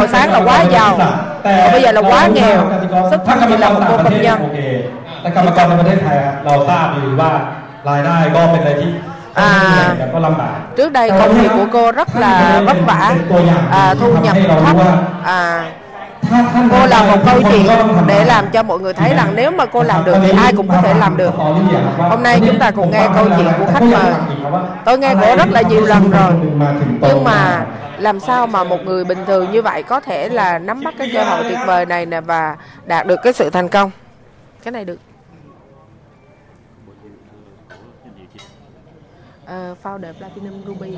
hồi sáng là quá giàu còn bây giờ là quá nghèo xuất ถ้า thân กรรม chỉ กา là ร một ต่าง cô ประเท công ศ nhân โอเคแต่กรรมกรในประเทศไทยอะเราทราบดีว่ารายได้ก็เป็นอะไรที่ อ่า แต่ก็ลำบาก trước đây công việc của cô rất là vất vả à, thu nhập thấp à, ถ้าท่าน cô là một câu chuyện ก็ต้องทำ để làm cho mọi người thấy rằng nếu mà cô làm được thì ai cũng có thể làm được hôm nay chúng ta cùng nghe câu chuyện của khách mời tôi nghe cổ rất là nhiều lần rồi nhưng mà làm sao mà một người bình thường như vậy có thể là nắm bắt cái cơ hội tuyệt vời này nè và đạt được cái sự thành công? Cái này được. Ờ, founder Platinum Ruby.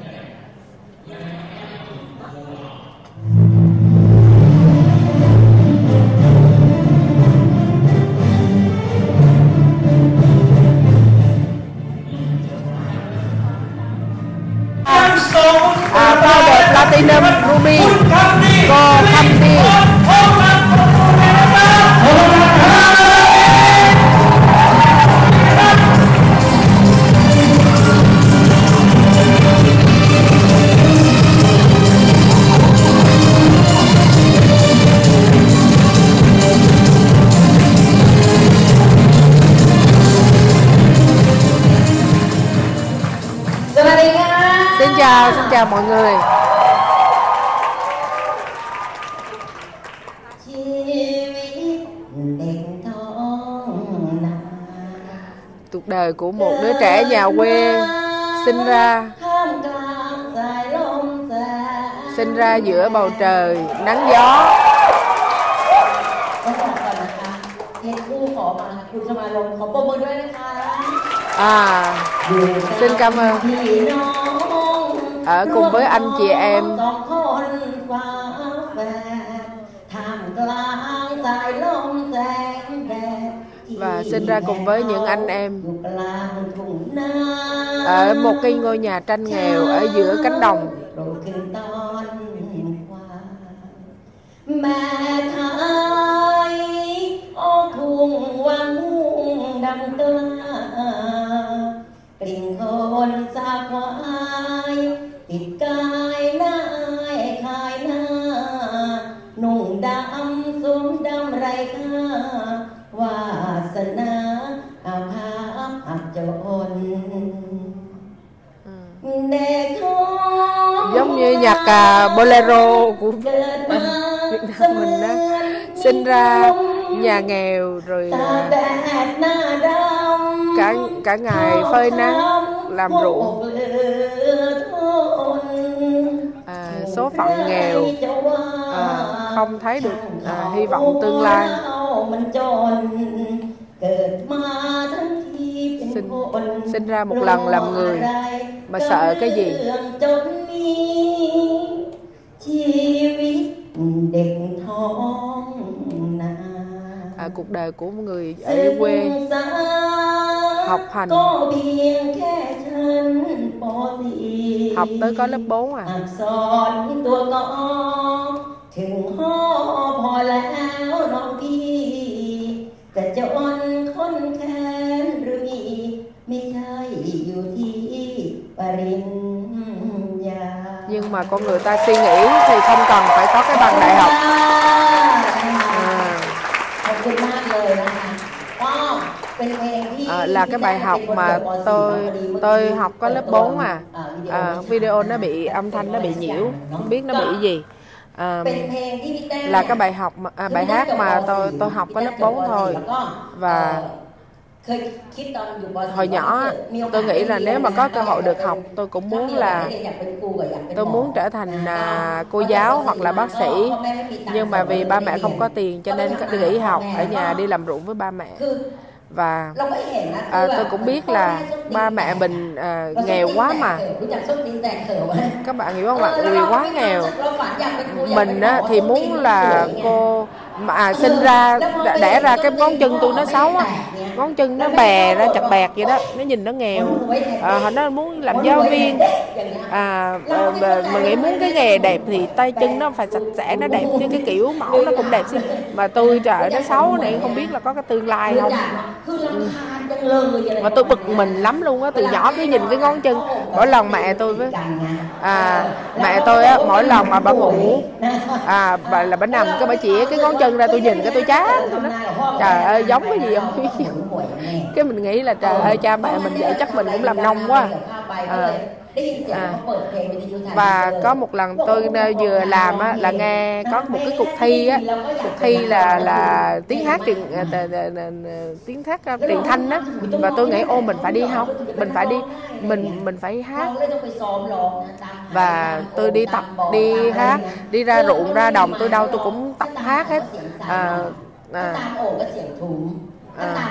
À, founder Platinum Ruby. Cô Thăm Đi xin chào xin chào mọi người đời của một đứa trẻ nhà quê sinh ra ข้ามกลางสายลมแสง sinh ra giữa bầu trời nắng gió และสำหรับก่อนนะคะเพลงคู่ขอมาค่ะคุณสมาลมขอปรบมือด้วยนะคะ à Xin cảm ơn. พี่น้อง ở cùng với anh chị em và sinh ra cùng với những anh em. Ở một cái ngôi nhà tranh nghèo ở giữa cánh đồng. Mẹ thái ô thuồng hoàng đằng ta tình hồn xa quá. Nhạc à, bolero của Việt Nam mình đó sinh ra nhà nghèo rồi cả cả ngày phơi nắng làm ruộng. à, số phận nghèo à, không thấy được à, hy vọng tương lai. Sinh sinh ra một lần làm người mà sợ cái gì ชีวิตเด็กท้องนา à, cuộc đời của một người ở quê học hành ก็เพียงแค่ชั้นป .4 học tới có lớp 4 à อักษรตัวกอถึงห่อพอแ mà con người ta suy nghĩ thì không cần phải có cái bằng đại học. À, ờ, là cái bài học mà tôi tôi học có lớp 4 à, à video nó bị âm thanh nó bị nhiễu không biết nó bị gì. À, là cái bài học à, bài hát mà tôi tôi học có lớp 4 thôi. Và hồi nhỏ tôi nghĩ là nếu mà có cơ hội được học tôi cũng muốn là tôi muốn trở thành à, cô giáo hoặc là bác sĩ. Nhưng mà vì ba mẹ không có tiền cho nên đi nghỉ học ở nhà đi làm ruộng với ba mẹ. Và à, à, tôi cũng biết là ba mẹ mình à, nghèo quá mà. các bạn hiểu không ạ? Vì quá nghèo. mình á, thì muốn là cô mà sinh ra đẻ ra cái ngón chân tôi nó xấu á. Ngón chân nó bè ra chặt bẹt vậy đó. Nó nhìn nó nghèo. À, nó muốn làm giáo viên. À, ờ, mà nghĩ muốn cái nghề đẹp thì tay chân nó phải sạch sẽ nó đẹp chứ cái kiểu mẫu nó cũng đẹp xinh mà tôi trời nó xấu này không biết là có cái tương lai không. Mà tôi bực mình lắm luôn á từ nhỏ cứ nhìn cái ngón chân. Mỗi lần mẹ tôi với à, mẹ tôi á mỗi lần mà bà ngủ à bà là bà nằm cái bà chỉ cái ngón chân ra tôi nhìn cái tôi chán tôi nói trời ơi giống cái gì không biết cái mình nghĩ là trời ơi cha mẹ mình vậy chắc mình cũng làm nông quá à, à. và có một lần tôi vừa làm á, là nghe có một cái cuộc thi á. Cuộc thi là là tiếng hát truyền à, tiếng hát truyền thanh á. và tôi nghĩ ô mình phải đi học mình phải đi mình mình phải hát. Và tôi đi tập đi hát đi ra ruộng ra đồng tôi đâu tôi cũng tập hát hết. à, à, à,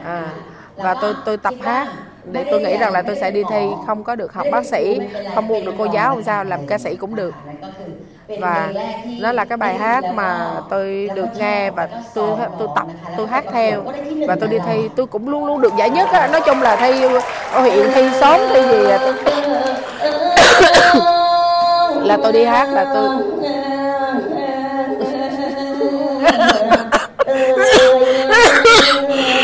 à, và tôi tôi tập hát để tôi nghĩ rằng là tôi sẽ đi thi, không có được học bác sĩ, không buộc được cô giáo, không sao, làm ca sĩ cũng được. Và nó là cái bài hát mà tôi được nghe và tôi tôi tập, tôi hát theo. Và tôi đi thi, tôi cũng luôn luôn được giải nhất á. Nói chung là thi huyện thi sớm, thi gì à, tôi là tôi đi hát là tôi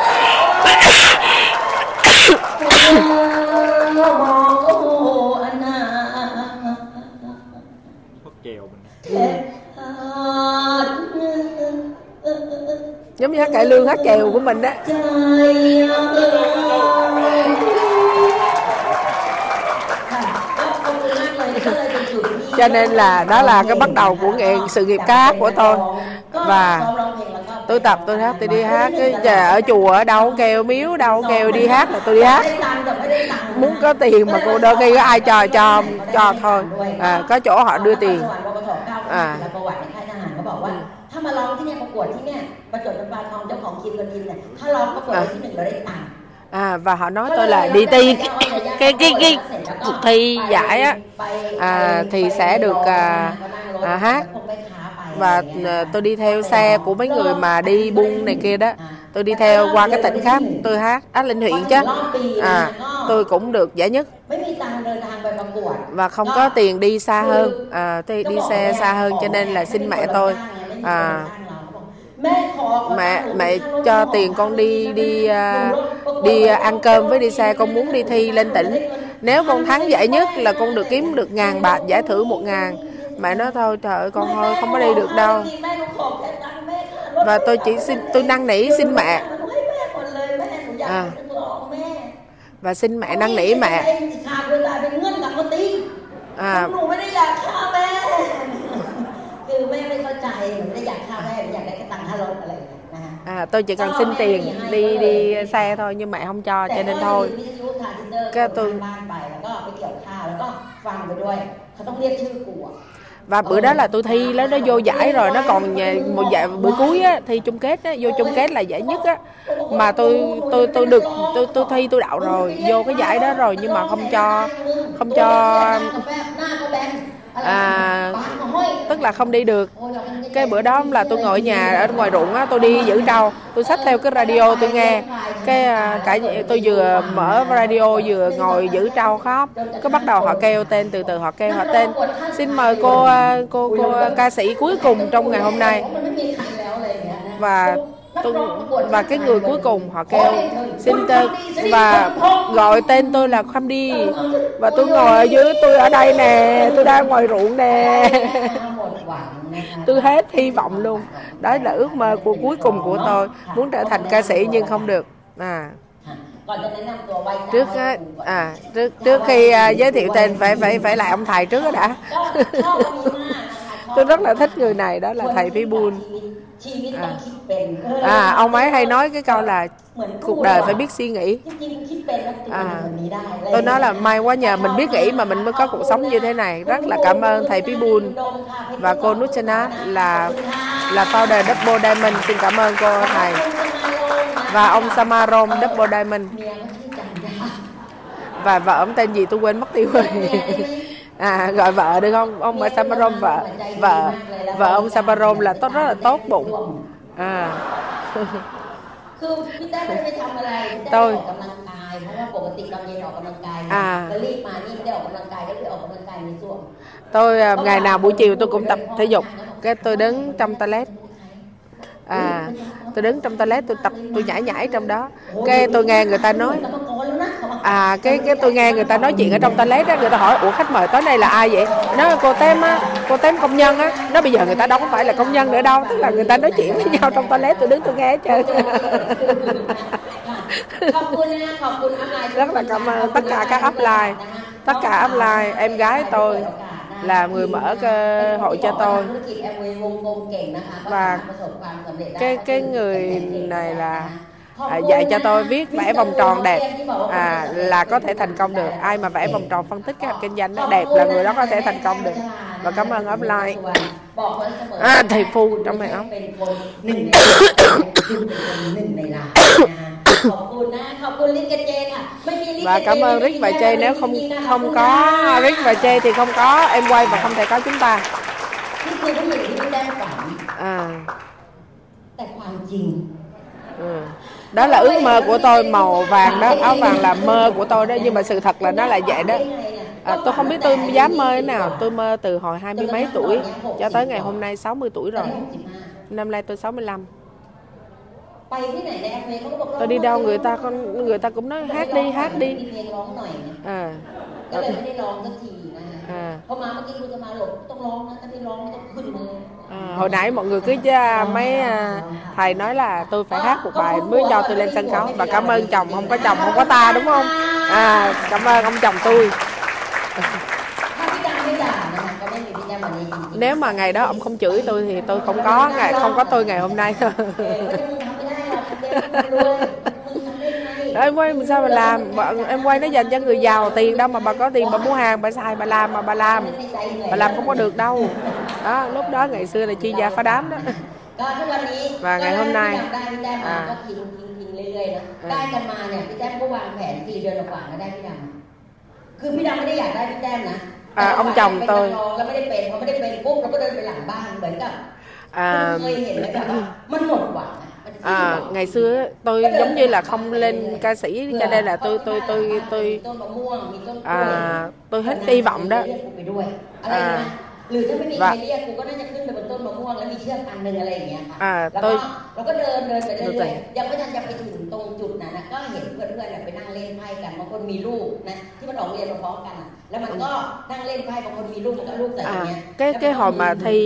anh giống như hát cải lương, hát kèo của mình đó cho nên là đó là cái bắt đầu của nghệ sự nghiệp cá của tôi. Và tôi tập tôi hát tôi đi hát cái ở chùa ở đâu kêu miếu đâu kêu đi hát là tôi đi hát muốn có tiền mà cô đôi khi có ai cho cho cho thôi à, có chỗ họ đưa tiền à ถ้ามาร้องที่เนี่ยประกวดที่เนี่ยประจวบจำปาทองเจ้าของคินกันดินเนี่ยถ้าร้องประกวดที่หนึ่งเราได้ตังค์ À, và họ nói tôi là đi thi cái cái cái, cái cuộc thi giải á à, thì sẽ được à, à, hát và ờ, tôi đi theo xe của mấy người mà đi buôn này kia đó. Tôi đi theo qua cái tỉnh khác tôi hát á linh huyện chứ. À tôi cũng được giải nhất. Và không có tiền đi xa hơn. À, thì đi xe xa hơn cho nên là xin mẹ tôi. À mẹ mẹ cho tiền con đi đi à, đi ăn cơm với đi xe. Con muốn đi thi lên tỉnh. Nếu con thắng giải nhất là con được kiếm được ngàn bạc giải thưởng một ngàn mẹ nói thôi trời ơi con thôi không có đi được đâu và tôi chỉ xin tôi năn nỉ xin mẹ à và xin mẹ năn nỉ mẹ à คือแม่ไม่เข้าใจไม่ได้อยากฆ่าแม่อยากได้แค่ตังค่ารถอะไรนะฮะ À, tôi chỉ cần xin tiền đi đi xe thôi nhưng mẹ không cho cho nên thôi cái tôi và bữa đó là tôi thi nó nó vô giải rồi nó còn một giải bữa cuối á, thi chung kết á, vô chung kết là giải nhất á. Mà tôi tôi tôi được tôi tôi thi tôi đậu rồi vô cái giải đó rồi nhưng mà không cho không cho à, tức là không đi được. Cái bữa đó là tôi ngồi ở nhà ở ngoài ruộng á tôi đi giữ trâu tôi xách theo cái radio tôi nghe. Cái à, cả tôi vừa mở radio vừa ngồi giữ trâu khóc. Cứ bắt đầu họ kêu tên từ từ họ kêu họ tên. Xin mời cô à, cô cô ca sĩ cuối cùng trong ngày hôm nay. Và tôi và cái người cuối cùng họ kêu xin tên và gọi tên tôi là khăm đi và tôi ngồi ở dưới tôi ở đây nè tôi đang ngoài ruộng nè. Tôi hết hy vọng luôn. Đó là ước mơ của cuối cùng của tôi muốn trở thành ca sĩ nhưng không được. À. Trước à trước trước khi uh, giới thiệu tên phải phải phải lại ông thầy trước đó đã. Tôi rất là thích người này đó là thầy Phi Bun ชีวิตต้องคิดเป็นเออ à ông ấy hay nói cái câu là เหมือน cuộc đời phải biết suy nghĩ จริงๆคิดเป็นแล้วถึงเป็นแบบนี้ได้ tôi nói là may quá nhờ mình biết nghĩ mà mình mới có cuộc sống như thế này rất là cảm ơn thầy Phi Bun và cô Nuchana là là founder Double Diamond xin cảm ơn cô thầy và ông Samarom Double Diamond เมียก็ชื่อจันดา và vợ ông tên gì tôi quên mất tiêu rồi à gọi vợ được không ông ở Samarom vợ vợ vợ ông Samarom là tốt rất là tốt bụng à คือพี่แต้ไม่ได้ไปทำอะไรพี่ ต้ แต้ น ออกกำลังกายเพราะว่าปกติตอนเย็นออกกำลังกาย อ่า ก็รีบมานี่ไม่ได้ออกกำลังกายก็เลยออกกำลังกายในส่วน tôi à, ngày nào buổi chiều tôi cũng tập thể dục cái tôi đứng trong toilet à tôi đứng trong toilet tôi tập tôi nhảy nhảy trong đó. Cái tôi nghe người ta nói. À cái cái tôi nghe người ta nói chuyện ở trong toilet đó người ta hỏi ủa khách mời tối nay là ai vậy? Nó cô tem á cô tem công nhân á. Nó bây giờ người ta đâu có phải là công nhân nữa đâu. Tức là người ta nói chuyện với nhau trong toilet tôi đứng tôi nghe hết trơn. Rất là cảm ơn tất cả các upline. Tất cả upline em gái tôi là người mở hội cho tôi. và cái cái người này là à, dạy cho tôi viết vẽ vòng tròn đẹp. à, là có thể thành công được. ai mà vẽ vòng tròn phân tích cái kinh doanh đó đẹp là người đó có thể thành công được. và cảm ơn offline. à, thầy phu trong mẹ ốc เป็นคนหนึ่งในหนึ่งในล้านนะคะขอบคุณนะขอบคุณลิศกับเจค่ะไม่มีลิศ và กับเจ cảm ơn Rick và Jay nếu không không có Rick và Jay thì không có em quay và không thể có chúng ta นี่คือผู้หญิงที่ไม่ได้ฝัน à แต่ความจริง ừ. đó là ước mơ của tôi màu vàng đó áo vàng là mơ của tôi đó nhưng mà sự thật là nó là vậy đó à, tôi không biết tôi dám mơ thế nào tôi mơ từ hồi hai mươi mấy tuổi cho tới ngày hôm nay 60 tuổi rồi năm nay tôi 65 tôi đi đâu người ta con người ta cũng nói hát đi hát đi. À. À. À, hồi nãy mọi người cứ à, mấy à, thầy nói là tôi phải hát một bài mới cho tôi lên sân khấu. và cảm ơn chồng không có chồng không có ta đúng không? à cảm ơn ông chồng tôi. Nếu mà ngày đó ông không chửi tôi thì tôi không có ngày không có tôi ngày hôm nay. เออมึงทำไม่ได้หรอกเด็กมันรวยมึงทำได้ไง em quay làm sao mà làm Bà- em quay nó dành cho người giàu tiền đâu mà bà có tiền bà mua hàng bà xài bà làm mà bà làm ในใจเหนื่อย bà làm không có được đâu đó lúc đó ngày xưa là chuyên gia phá đám đó ก็ทุกวันนี้ và ngày hôm nay ได้พี่แต้มมาก็ทิ้งทิ้งทิ้งเรื่อยๆนะได้กันมาเนี่ยพี่แต้มก็วางแผนสี่เดือนกว่าแล้วได้พี่ดำคือพี่ดำไม่ได้อยากได้พี่แต้มนะ อ่าông chồng tôi เป็นนักร้องแล้วไม่ได้เป็นพอไม่ได้เป็นปุ๊บเราก็เดินไปหลังบ้านเหมือนกับ à, à, ngày xưa tôi giống như là không lên ca sĩ cho nên là tôi tôi tôi tôi, tôi à, tôi hết hy vọng đó à, รียกกูไปด้วยอะไรนะหรือถ้าไม่มีใครเรียกกูก็น่าจะขึ้นไปบนต้นมะม่วงแล้วมีเชือกอันหนึ่งอะไรอย่างเงี้ยค่ะ อ่า แล้ว ต้ ก็ น เราก็เดินเดินไปเรื่ ดูสิ อยๆยังไม่ทันจะไปถึงตรงจุดนั้นนะก็เห็นเพื่อนๆเนี่ยไปนั่งเล่นไพ่กันบางคนมีลูกนะที่มันออกเรียนมาพร้อมกันอะแล้วมันก็นั่งเล่นไพ่บางคนมีลูกมันก็ลูกใส่อย่าง à, เงี้ย cái cái hồi mà thi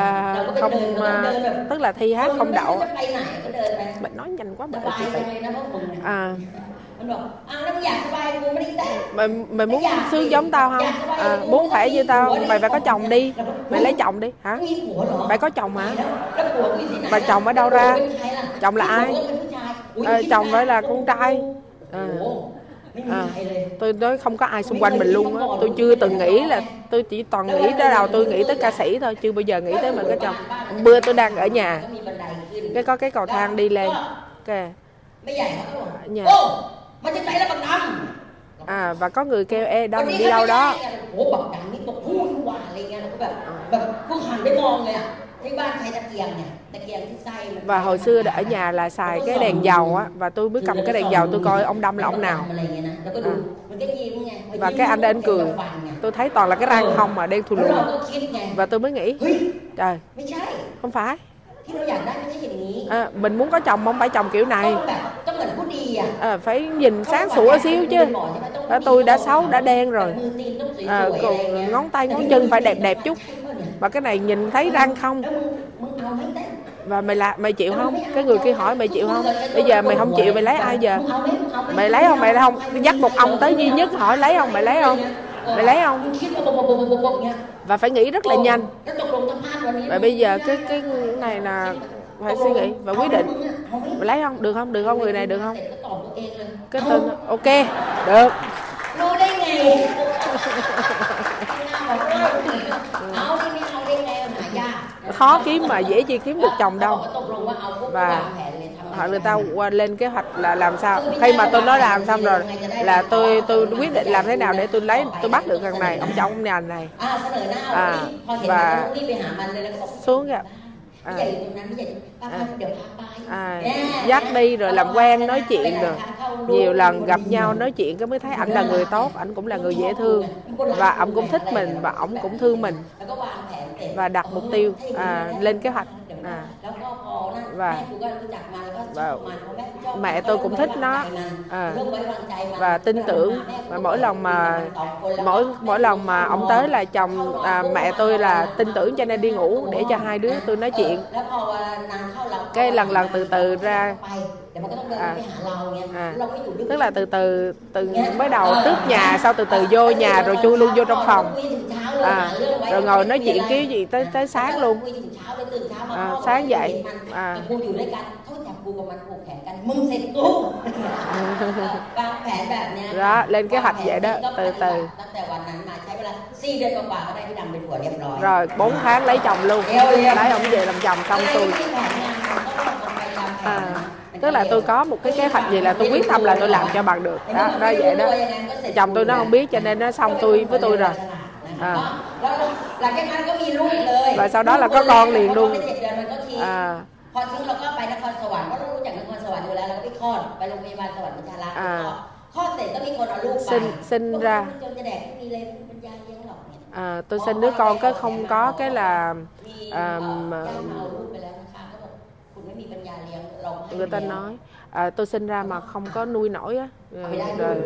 à, เราก็ไป không เดินเรา à, ก็เดินแบบ tức là thi hát không đậu จะไปไหนก็เดินไป mình nói nhanh quá ส bà บาย chị จัง Tỷ. เลยนะพวกมึงเนี่ย à mày mày muốn sướng giống tao không? à, muốn khỏe như tao mày phải có chồng đi. Mày lấy chồng đi hả? Mày có chồng hả? Mày chồng ở đâu ra? Chồng là ai? à, chồng phải là con trai. à. À, tôi nói không có ai xung quanh mình luôn á. tôi chưa từng nghĩ là tôi chỉ toàn nghĩ tới đầu tôi nghĩ tới ca sĩ thôi chưa bao giờ nghĩ tới mình có chồng. bữa tôi đang ở nhà. cái có cái cầu thang đi lên. Kìa. Nhà à và có người kêu ê đâm đi đâu đó. ủa bằng đằng những bậc vui hòa lên nha các bạn bậc cứ hẳn với con này thế ba thấy đặt kiềng này đặt kiềng thứ sai và hồi xưa ở nhà là xài cái đèn dầu á và tôi mới cầm cái đèn dầu tôi coi ông đâm là ông nào. À và cái anh đây anh cười. Tôi thấy toàn là cái răng không mà đen thù lùi và tôi mới nghĩ trời. Không phải ที่เราอยากได้ไม่ใช่อย่างนี้ à, mình muốn có chồng không phải chồng kiểu ต้อ này งแบบต้องเหมือนผู้ดีอ่ะ à, phải nhìn sáng sủa xíu chứ Đó, tôi đã xấu đã đen rồi มือตีนต้องสวยๆ à, อะไร còn เงี้ย ngón tay ngón chân phải đẹp đẹp chút và cái này nhìn thấy răng không แล้วมึงมึงเอาไหมแต่ và mày là mày chịu không cái người kia hỏi mày chịu không bây giờ mày không chịu mày lấy ai giờ มึงเอาไหมมึงเอาไหม mày lấy không mày lấy không dắt một ông tới duy nhất hỏi lấy không mày lấy không Mày lấy không? Và phải nghĩ rất là nhanh. Và bây giờ cái cái này là phải suy nghĩ và quyết định. Mày lấy không? Được không? Được không? Người này được không? Cái tên Ok, được. Lô đây này. Khó kiếm mà dễ chi kiếm được chồng đâu. Và họ người ta lên kế hoạch là làm sao. Khi mà tôi nói làm xong rồi là tôi tôi quyết định làm thế nào để tôi lấy tôi bắt được thằng này ông chồng ông nhà này. À, à và xuống gặp. À, à, à dắt đi rồi làm quen nói chuyện rồi nhiều lần gặp nhau nói chuyện cái mới thấy ảnh là người tốt ảnh cũng là người dễ thương. Và ông cũng thích mình và ông cũng thương mình. Và đặt mục tiêu à, lên kế hoạch. À và và mẹ tôi cũng thích nó. À. à, và tin tưởng và mỗi lần mà mỗi mỗi lần mà ông tới là chồng à, mẹ tôi là tin tưởng cho nên đi ngủ để cho hai đứa tôi nói chuyện. Cái lần lần từ từ ra à. à. tức là từ từ từ mới đầu trước nhà sau từ từ vô nhà rồi chui luôn vô trong phòng. à. rồi ngồi nói chuyện kiểu gì tới tới sáng luôn. à. sáng dậy. à. đó lên kế hoạch vậy đó từ từ. rồi. 4 tháng lấy chồng luôn. Lấy ông về làm chồng xong tôi à tức là tôi có một cái kế hoạch gì là tôi quyết tâm là tôi làm cho bằng được đó đó vậy đó chồng tôi nó không biết cho nên nó xong tôi với tôi rồi อ่า แล้วหลังจากนั้นก็มีลูกเลย và sau đó là có con liền luôn พอเจ็ดเดือนมันก็ทิ้ง à, พอทิ้งเราก็ไปนครสวรรค์เพราะเรารู้จักนครสวรรค์อยู่แล้วเราก็ไปคลอดไปโรงพยาบาลสวรรค์ประชารักษ์ อ่า คลอดเสร็จก็มีคนเอาลูกไป sinh sinh ra จนจะแดกไม่มีเลยไม่มีปัญญาเลี้ยงหรอกเนี่ย à, tôi sinh đứa con cái không có cái là มี người ta nói à, tôi sinh ra mà không có nuôi nổi á. Ừ, rồi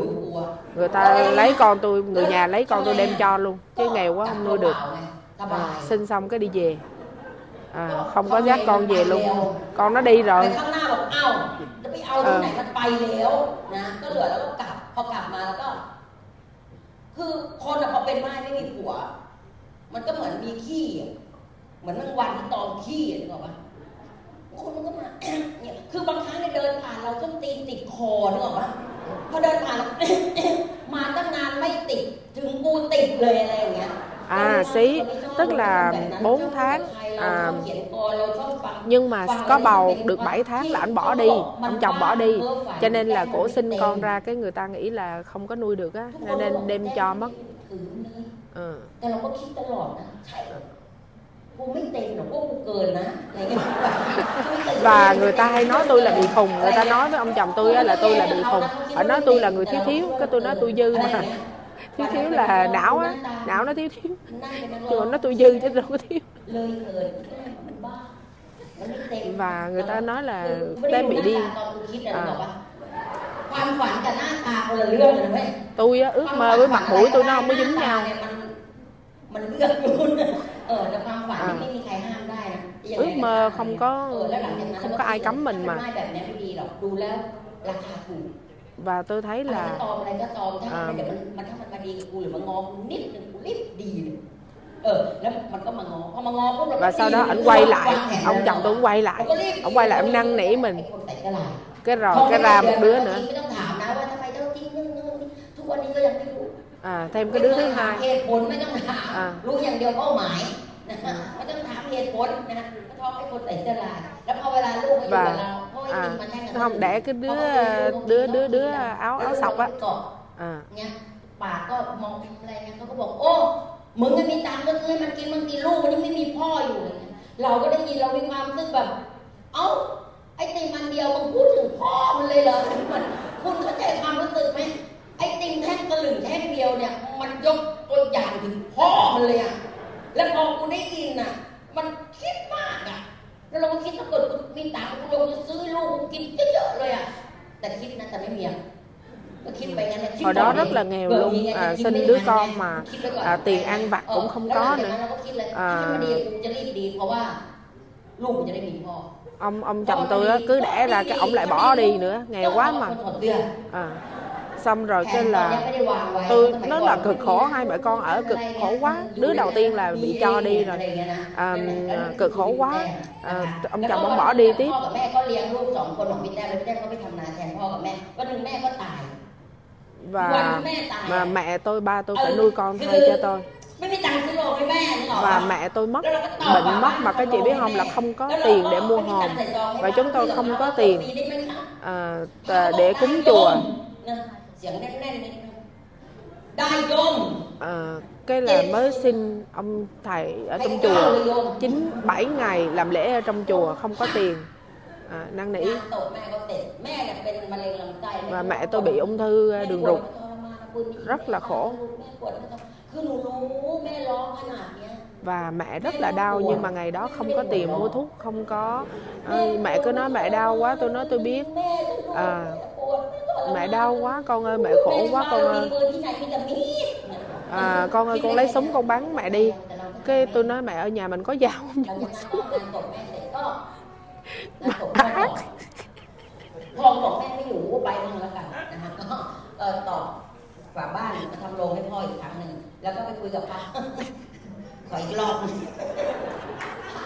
người ta lấy con tôi người nhà lấy con tôi đem cho luôn. Chứ nghèo quá không nuôi được. à, sinh xong cái đi về. À, không có dắt con về luôn. con nó đi rồi. à. คือคนอะพอเป็นไม้ไม่มีผัว มันก็เหมือนมีขี้เหมือนแมงวันที่ตอมขี้นึกออกปะ คนมันก็มา เนี่ยคือบางครั้งเนี่ยเดินผ่านเราต้องตีนติดคอนึกออกปะพอเดินผ่านเรา มาตั้งนานไม่ติด ถึงกูติดเลยอะไรอย่างเงี้ย À, xí, tức là bốn tháng, à, nhưng mà có bầu được 7 tháng là anh bỏ đi ông chồng bỏ đi cho nên là cổ sinh con ra cái người ta nghĩ là không có nuôi được á cho nên đem cho mất ừ. và người ta hay nói tôi là bị khùng người ta nói với ông chồng tôi là tôi là bị khùng họ nói tôi là người thiếu thiếu cái tôi nói tôi dư mà. Thiếu thiếu là não á não nó thiếu thiếu. Nhưng mà nó tôi dư chứ đâu có thiếu. Và người ta nói là tên bị điên. À, tôi á, ước mơ với mặt mũi tôi nó không có dính nhau mình เลือก luôn. เออแต่ความฝันไม่มีใครห้ามได้นะ ước mơ không có không có ai cấm mình mà. và tôi thấy là à. và sau đó anh quay lại ông chồng tôi cũng quay lại. Ông quay lại ông năn nỉ mình. Cái rồi cái ra một đứa nữa. ทุกวันนี้ก็ยังไม่รู้ à, thêm cái đứa thứ ไม่ต้องถาม hai เหตุผลไม่ต้องถามอ่ารู้อย่างเดียวเป้าหมายนะฮะไม่ต้องถามเหตุผลนะฮะก็ท้องให้คนใส่เสื้อลายแล้วพอเวลาลูกมาอยู่กับเราเพราะว่าจ à, ริงๆมันแค่นั้น không để cái đứa đứa đứa đứa áo áo sọc á เกาะ à, เงี้ยปากก็มองอะไรเงี้ยเขาก็บอกโอ้มึงไม่มีตังค์ก็ซื้อให้มันกินบางทีลูกมันยังไม่มีพ่ออยู่อะไรเงี้ยเราก็ได้ยินเรามีความรู้สึกแบบ เอ้าไอ้ติมอันเดียวมึงพูดถึงพ่อมันเลยเหรอมันคุณเข้าใจความรู้สึกไหม ไอ้ติงแท่งกระหลึงแท่งเดียวเนี่ย มันยกตัวอย่างถึงพ่อมันเลยอ่ะแล้วพอกูได้ยินอ่ะ มันคิดมากอ่ะแล้วเราก็คิดถ้าเกิดกูมีตังค์กูลงจะซื้อลูกกูกินเยอะๆเลยอ่ะแต่คิดนะแต่ไม่มีอ่ะ hồi đó rất là nghèo luôn à, sinh đứa con mà à, tiền ăn vặt cũng không có nữa à, ông ông chồng tôi cứ đẻ ra cái ông lại bỏ đi nữa nghèo quá mà à xong rồi cái là แผนตอนนี้ไม่ได้วางไว้ tôi สมัย nó ก่ là น cực khổ hai mẹ con ở cực khổ quá đứa đầu tiên là bị cho đi rồi à, cực khổ quá à, ông chồng ông bỏ đi tiếp พ่อกับแม่ก็เลี้ยงลูกสองคนของพี่แต้มแล้วพี่แต้มก็ไปทำนาแทนพ่อกับแม่วันหนึ่งแม่ก็ตาย วัน và ที่แม่ตาย mà mẹ tôi ba tôi phải nuôi con thay cho tôi ไม่มีตังค์ซื้อโรงให้แม่นึกออกปะ và mẹ tôi mất bệnh mất mà các chị biết không là không có tiền để mua hòm và chúng tôi không có tiền à, t- để cúng chùa dẫn đến à, cái là mới xin ông thầy ở trong chùa. Chín bảy ngày làm lễ ở trong chùa không có tiền. À, năn nỉ. Và mẹ tôi bị ung thư đường ruột. rất là khổ แม่ปวดคือหนูรู้แม่ร้องขนาดเนี้ย và mẹ rất là đau nhưng mà ngày đó không có tiền mua thuốc không có à, mẹ cứ nói mẹ đau quá tôi nói tôi biết แม่ทุกคน à, ปวดไม่ไหว mẹ đau quá con ơi mẹ khổ quá con มี ơi ปืนที่ไหนมีแต่มีด à, con ơi con lấy súng con bắn mẹ đi cái tôi nói mẹ ở nhà mình có dao không หลัง nhưng จาก mà นั้น súng งานศพแม่เสร็จก็งานศพแม่บอกพอบอกแม่ไม่อยู่ไปมึงแล้วกันนะคะก็เออต่อฝาบ้านมาทำโรงให้พ่ออีกครั้งหนึ่งแล้วก็ไปคุยกับพระ ขออีกรอบ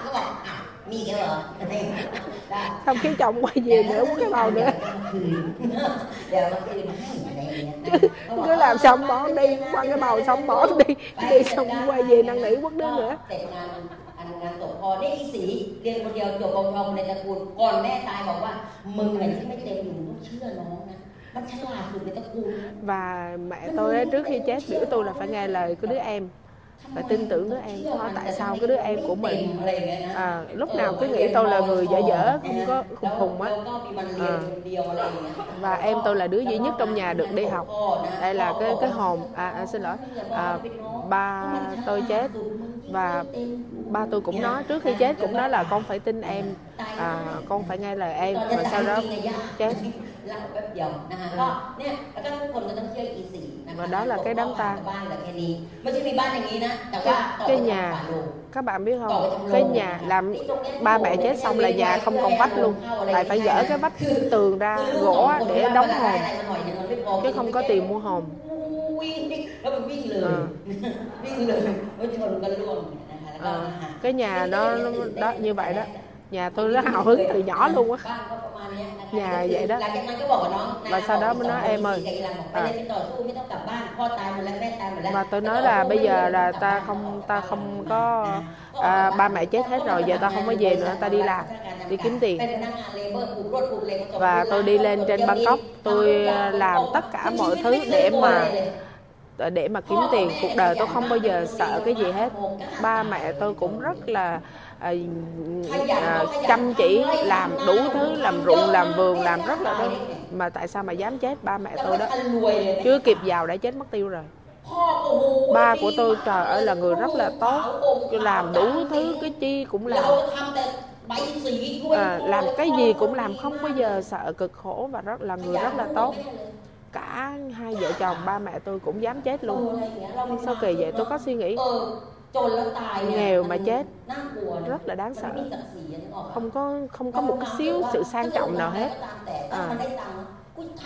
ก็บอกอ่ะมีเยอะเหรอนี่ได้ xong cái chồng quay về nữa uống cái bầu nữa เดี๋ยวเราคืนให้อะไรอย่างเงี้ยนะเขา cứ บอก làm xong bỏ đi quăng cái bầu xong bỏ đi đi xong quay về năn nỉ quất đứa nữa เสร็จงานอันงานศพพอได้อีสีเรียนคนเดียวจบปกครองในตระกูลก่อนแม่ตายบอกว่ามึงอะไรที่ไม่เต็มอยู่ต้องเชื่อน้องนะมันฉลาดสุดในตระกูลนะ và mẹ tôi á, trước khi chết biểu tôi là phải nghe lời của đứa em và tin tưởng đứa em có tại sao cái đứa em của mình à, lúc nào cứ nghĩ tôi là người dở dở không có khùng khùng á. À. và em tôi là đứa duy nhất trong nhà được đi học. Đây là cái cái hồn à, à xin lỗi à, ba tôi chết. Và ba tôi cũng nói trước khi chết cũng nói là con phải tin em à, con phải nghe lời em và sau đó chết. ล่าแป๊บเดียวนะคะก็เนี่ยแล้วก็ทุกคนก็ต้องเชื่ออีสีนะคะ Và đó là cái đám tang บ้านเหลือแค่นี้ไม่ใช่มีบ้านอย่างนี้นะแต่ว่า cái, ต่อไป cái ทำ nhà ฝาโลง các bạn biết không cái nhà làm ba mẹ chết xong là nhà không còn vách luôn tại phải dỡ cái vách tường ra gỗ á để đóng hồn chứ không có tiền mua hồn วิ่งดิแล้วมันวิ่งเลย อ่า วิ่งเลยแล้วชนกันร่วงนะคะแล้วก็ à, นะคะ cái nhà nó, nó đó như vậy đó nhà tôi rất hào hứng từ nhỏ luôn á. Nhà vậy đó. Và sau đó mới nói em ơi à. và tôi nói là bây giờ là ta không ta không có à, ba mẹ chết hết rồi giờ ta không có về nữa ta đi làm đi kiếm tiền. Và tôi đi lên trên bangkok tôi làm tất cả mọi thứ để mà để mà kiếm tiền. Cuộc đời tôi không bao giờ sợ cái gì hết. Ba mẹ tôi cũng rất là à, à chăm chỉ làm đủ thứ làm ruộng làm vườn làm rất là đơn mà tại sao mà dám chết ba mẹ tôi đó chưa kịp giàu đã chết mất tiêu rồi. Ba của tôi trời ơi là người rất là tốt. làm đủ thứ cái chi cũng làm. À, làm cái gì cũng làm không bao giờ sợ cực khổ và rất là người rất là tốt. cả hai vợ chồng ba mẹ tôi cũng dám chết luôn. Sao kỳ vậy tôi có suy nghĩ nghèo mà chết. rất là đáng sợ. không có không có một cái xíu sự sang trọng nào hết. à,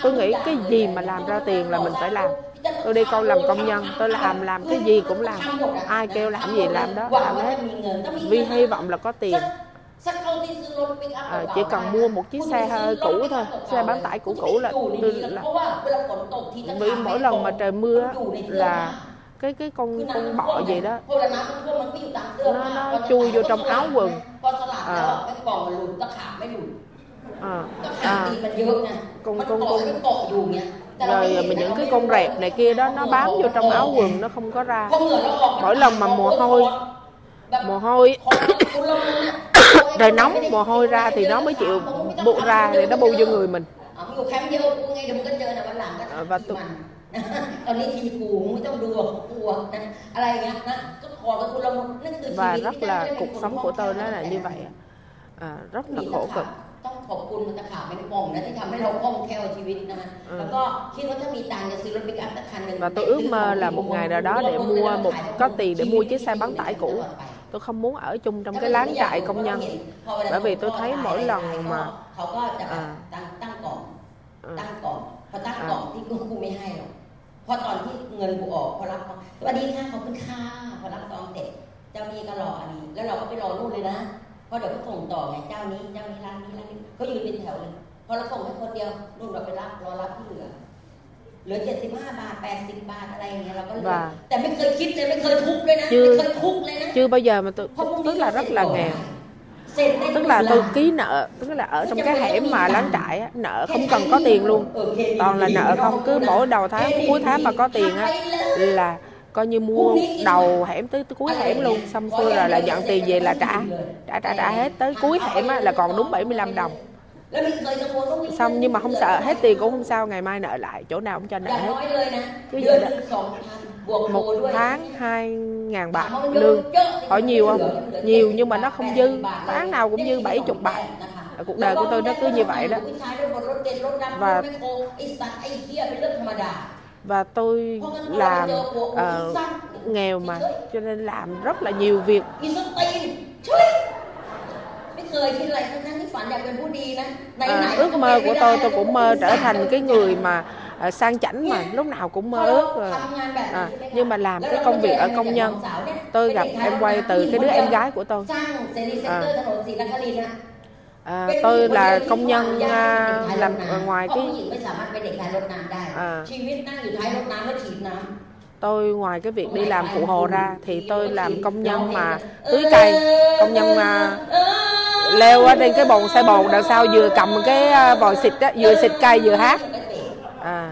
tôi nghĩ cái gì mà làm ra tiền là mình phải làm. tôi đi câu làm công nhân tôi làm làm cái gì cũng làm. ai kêu làm gì làm đó làm hết. vì hy vọng là có tiền. à, chỉ cần mua một chiếc xe hơi cũ thôi. Xe bán tải cũ cũ là, tôi là vì mỗi lần mà trời mưa là cái cái con con bọ gì đó. Nó nó chui vô trong áo quần. À. À, à, con con con. rồi mình những cái con à. à. rẹp này kia đó nó bám vô trong áo quần nó không có ra. Mỗi lần mà mồ hôi. mồ hôi. trời nóng mồ hôi ra thì nó mới chịu bộ ra để nó bù vô người mình. Ờ, và tôi อยู่แคมป์เดียวกูไงเดี๋ยวมึงก็เจอนะวันหลังก็ เออว่าตุ๊ก มันตอนนี้ทีกูมึงไม่ต้องดูหรอกกูกลัวนะอะไรอย่างเงี้ยนะก็ขอกับคุณเรานั่นคือชี và วิต rất ที่ là ได้ cuộc sống của tôi nó là như vậy ạ. à, rất là khổ cực ต้องขอบคุณมันตะขาบเป็นป่องนะที่ทำให้เราคล่องแคล่วชีวิตนะฮะ อืม แล้วก็คิดว่าถ้ามีตังค์จะซื้อรถปิกอัพสักคันหนึ่ง và tôi ước mơ là một ngày nào đó để mua một có tiền để mua chiếc xe bán tải cũ tôi không muốn ở chung trong cái láng trại công nhân bởi vì tôi thấy mỗi lần mà เขาก็จะแบบ อ่า ตั้งตั้งกล่อง à, ตั้งกล่อง พอตั้งกล่องที่กูกูไม่ให้หรอกเพราะตอนที่เงินกูออกพอรับสวัสดีค่ะขอบคุณค่ะพอรับซองเสร็จเจ้านี้ก็รออันนี้ แล้วเราก็ไปรอนู่นเลยนะเพราะเดี๋ยวเขาส่งต่อไงเจ้านี้เจ้านี้ร้านนี้ร้านนี้เขายืนเป็นแถวเลยพอเราส่งให้คนเดียวนู่นเราไปรับรอรับที่เหลือเหลือเจ็ดสิบห้าบาทแปดสิบบาทอะไรอย่างเงี้ยเราก็เหลือ Và แต่ไม่เคยคิดเลยไม่เคยทุกข์เลยนะ Chưa- ไม่เคยทุกข์เลยนะ chưa bao giờ mà tôi เพราะพรุ่ง tức นี้ là เรา rất เสร็จ là ต่อ nghèo เสร็จได้ tức là tôi ký nợ tức là ở trong cái hẻm mà lánh trại nợ không cần có tiền luôn. Toàn là nợ không cứ mỗi đầu tháng cuối tháng mà có tiền á là coi như mua đầu hẻm tới, cuối hẻm luôn. Xong xuôi rồi là nhận tiền về là trả trả trả trả hết. Tới cuối hẻm á, là còn đúng 75 đồng. Xong nhưng mà không sợ hết tiền cũng không sao ngày mai nợ lại chỗ nào cũng cho nợ hết. Chứ gì đó một tháng hai ngàn bạc lương. hỏi nhiều không? nhiều nhưng mà nó không dư. Tháng nào cũng dư bảy chục bạc. cuộc đời của tôi nó cứ như vậy đó. và và tôi làm uh, nghèo mà cho nên làm rất là nhiều việc. À, ước mơ của tôi tôi cũng mơ trở thành cái người mà sang chảnh mà lúc nào cũng mơ ước à, nhưng mà làm cái công việc ở công nhân tôi gặp em quay từ cái đứa em gái của tôi à, à, tôi là công nhân à, làm ngoài cái à, tôi ngoài cái việc đi làm phụ hồ ra thì tôi làm công nhân mà tưới cây công nhân mà leo lên cái bồn xe bồn đằng sau vừa cầm cái vòi xịt á vừa xịt cây vừa hát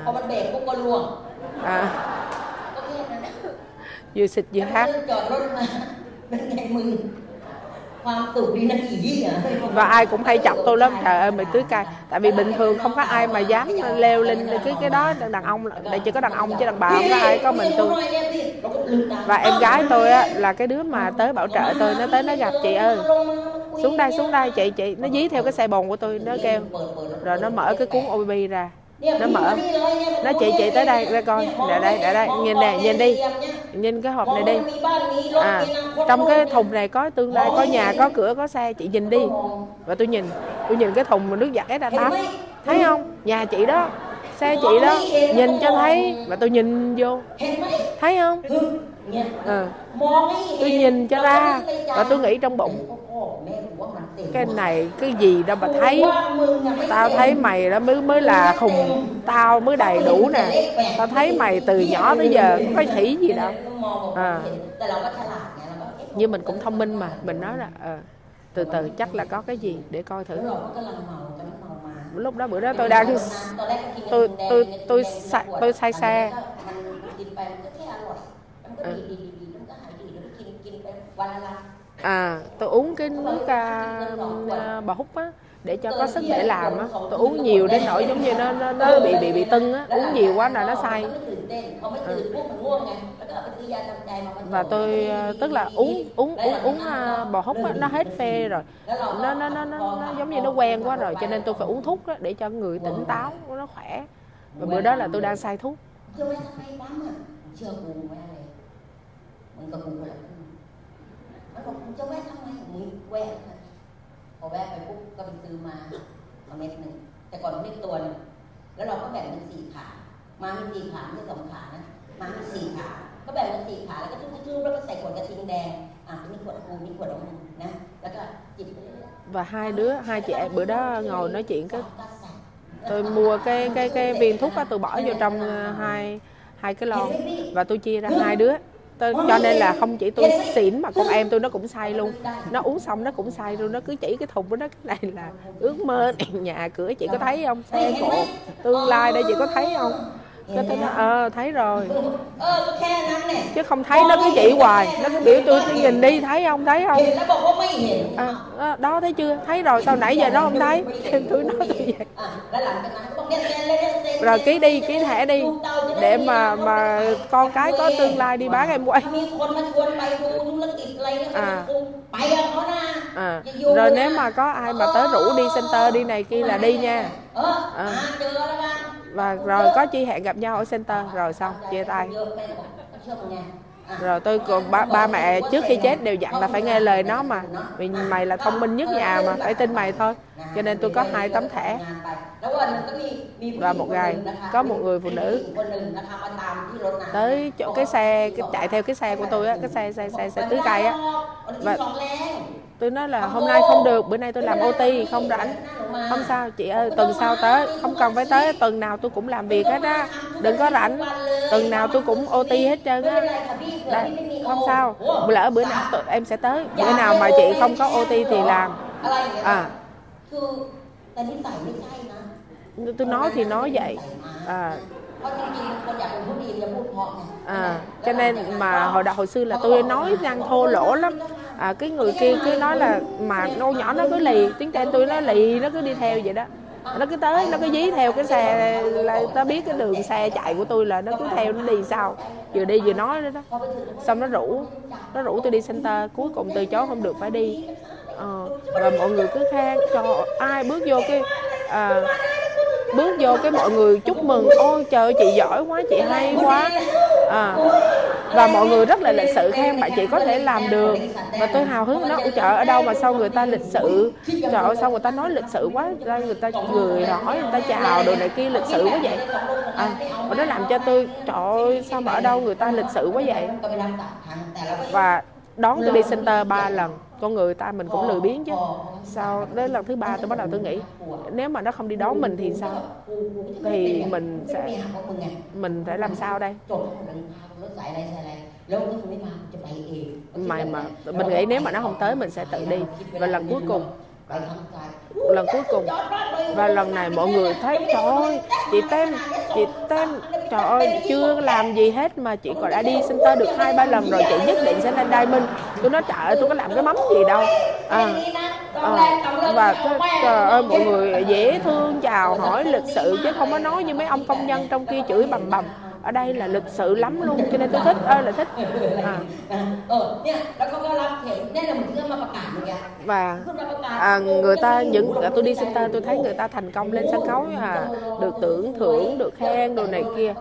พอ à, มันเบรกปุ๊บก็ล่วง à ก็แค่นั้น vừa xịt vừa แล้ว hát เรื่องจอดรถมาเป็นไงมึง ความสุขดีนะอียี่อ่ะ và ai cũng hay chọc tôi lắm trời ơi mày tưới cây tại vì bình thường không có ai mà dám leo lên cái cái đó đàn ông đây chỉ có đàn ông chứ đàn bà không có ai có mình tôi và em gái tôi á là cái đứa mà tới bảo trợ tôi nó tới nó gặp chị ơi xuống đây xuống đây chị chị nó dí theo cái xe bồn của tôi nó kêu rồi nó mở cái cuốn OB ra nó mở nó chị chị tới đây ra coi để đây để đây nhìn nè nhìn đi nhìn cái hộp này đi à trong cái thùng này có tương lai có nhà có cửa có xe chị nhìn đi và tôi nhìn tôi nhìn cái thùng mà nước giặt ra tắm thấy không nhà chị đó xe chị đó? Nhìn cho thấy. Mà tôi nhìn vô. Thấy không? Ừ. tôi nhìn cho ra. Và tôi nghĩ trong bụng cái này cái gì đâu mà thấy. Tao thấy mày đó mới mới là khùng. Tao mới đầy đủ nè. Tao thấy mày từ nhỏ tới giờ có thủy gì đâu. À. nhưng mình cũng thông minh mà. Mình nói là à, từ từ chắc là có cái gì để coi thử lúc đó bữa đó tôi đang tôi tôi tôi sai tôi sai xe. Ừ. À tôi uống cái nước à, bà hút á để cho có sức để làm á tôi uống nhiều đến nỗi giống như nó nó, nó bị bị bị tưng á uống nhiều quá là nó say. À. và tôi ờ, tức là uống uống uống uống à, bò húc á, nó hết phê rồi. Nó, nó nó nó nó giống như nó quen quá rồi cho nên tôi phải uống thuốc đó để cho người tỉnh táo nó khỏe. Và bữa đó là tôi đang say thuốc. Cho bé không ai mình quen อ่ะเชื่อกูไหมอะไรมึงกับกูคนละครึ่งมันบอกมึงจะแวะทำไมมึงแวะนะพอแวะไปปุ๊บก็ไปซื้อมามาเม็ดหนึ่งแต่ก่อนเม็ดตัวหนึงแล้วเราก็แบ่งเป็นสี่ขา มามีสี่ขาไม่ใช่สองขานะมามีสี่ขา ก็แบ่งเป็นสี่ขาแล้วก็ทุบๆๆแล้วก็ใส่ขวดกระทิงแดง อ่ะนี่ขวดกูนี่ขวดของมึงนะ แล้วก็จิบไปเรื่อย và hai đứa hai chị em bữa đó ngồi nói chuyện cái ๆก็ใส่ tôi mua cái cái cái viên thuốc đó tôi bỏ vô trong ờ, hai hai cái lon và tôi chia ra hai đứa tôi, cho nên là không chỉ tôi xỉn mà con em tôi nó cũng say luôn. Nó uống xong nó cũng say luôn. Nó cứ chỉ cái thùng của nó cái này là ước mơ nhà cửa. Chị có thấy không? Xe cộ tương lai đây chị có thấy không? Cái tôi nói ờ thấy rồi. Chứ không thấy nó cứ chỉ hoài. Nó cứ biểu tôi cứ nhìn đi thấy không? Thấy không? À, ờ, đó thấy chưa? Thấy rồi sao nãy giờ nó không thấy? Tôi nói tôi vậy rồi ký đi ký thẻ đi để mà mà con cái có tương lai đi bán em quay. À. À. Rồi nếu mà có ai mà tới rủ đi center đi này kia là đi nha. À. và rồi có chi hẹn gặp nhau ở center rồi xong chia tay. Rồi tôi còn ba, ba mẹ trước khi chết đều dặn là phải nghe lời nó mà. Vì mày là thông minh nhất nhà mà phải tin mày thôi cho nên tôi có hai tấm thẻ. Và một ngày có một người phụ nữ tới chỗ cái xe cái chạy theo cái xe của tôi á cái xe xe xe xe tứ cây á. Và tôi nói là hôm nay không được bữa nay tôi làm OT không rảnh. Không sao chị ơi tuần sau tới không cần phải tới tuần nào tôi cũng làm việc hết á. Đừng có rảnh tuần nào tôi cũng OT hết trơn á. Không sao. Lỡ bữa nào tôi, em sẽ tới bữa nào mà chị không có OT thì làm. À tôi nói thì nói vậy. À. À cho nên mà hồi đầu hồi xưa là tôi nói năng thô lỗ lắm. à, cái người kia cứ nói là mà nô nhỏ nó cứ lì tiếng trên tôi nó lì nó cứ đi theo vậy đó. Nó cứ tới nó cứ dí theo cái xe là ta biết cái đường xe chạy của tôi là nó cứ theo nó đi sao vừa đi vừa nói đó đó. Xong nó rủ nó rủ tôi đi center cuối cùng từ chối không được phải đi ờ, và mọi người cứ khen cho ai bước vô cái à, bước vô cái mọi người chúc mừng ôi trời chị giỏi quá chị hay quá. À, và mọi người rất là lịch sự khen bạn chị có thể làm được. Và tôi hào hứng nó trời ở đâu mà sao người ta lịch sự? Trời ơi sao người ta nói lịch sự quá ra người ta cười hỏi người ta chào đồ này kia lịch sự quá vậy. À, và nó làm cho tôi trời ơi sao mà ở đâu người ta lịch sự quá vậy? Và đón tôi đi center ba lần con người ta mình cũng lười biếng chứ. Sau đến lần thứ ba tôi bắt đầu tôi nghĩ nếu mà nó không đi đón mình thì sao? Thì mình sẽ mình phải làm sao đây? Mà mà mình nghĩ nếu mà nó không tới mình sẽ tự đi. Và lần cuối cùng lần cuối cùng. Và lần này mọi người thấy trời ơi chị tem chị tem trời ơi chưa làm gì hết mà chị còn đã đi center được hai ba lần rồi chị nhất định sẽ lên diamond. Tôi nói trời ơi tôi có làm cái mắm gì đâu. À, à, và cái, trời ơi mọi người dễ thương chào hỏi lịch sự chứ không có nói như mấy ông công nhân trong kia chửi bầm bầm ở đây là lịch sự lắm luôn cho nên tôi thích ơi là thích. À. và à, người ta những tôi đi center tôi thấy người ta thành công lên sân khấu à, được tưởng thưởng được khen đồ này kia.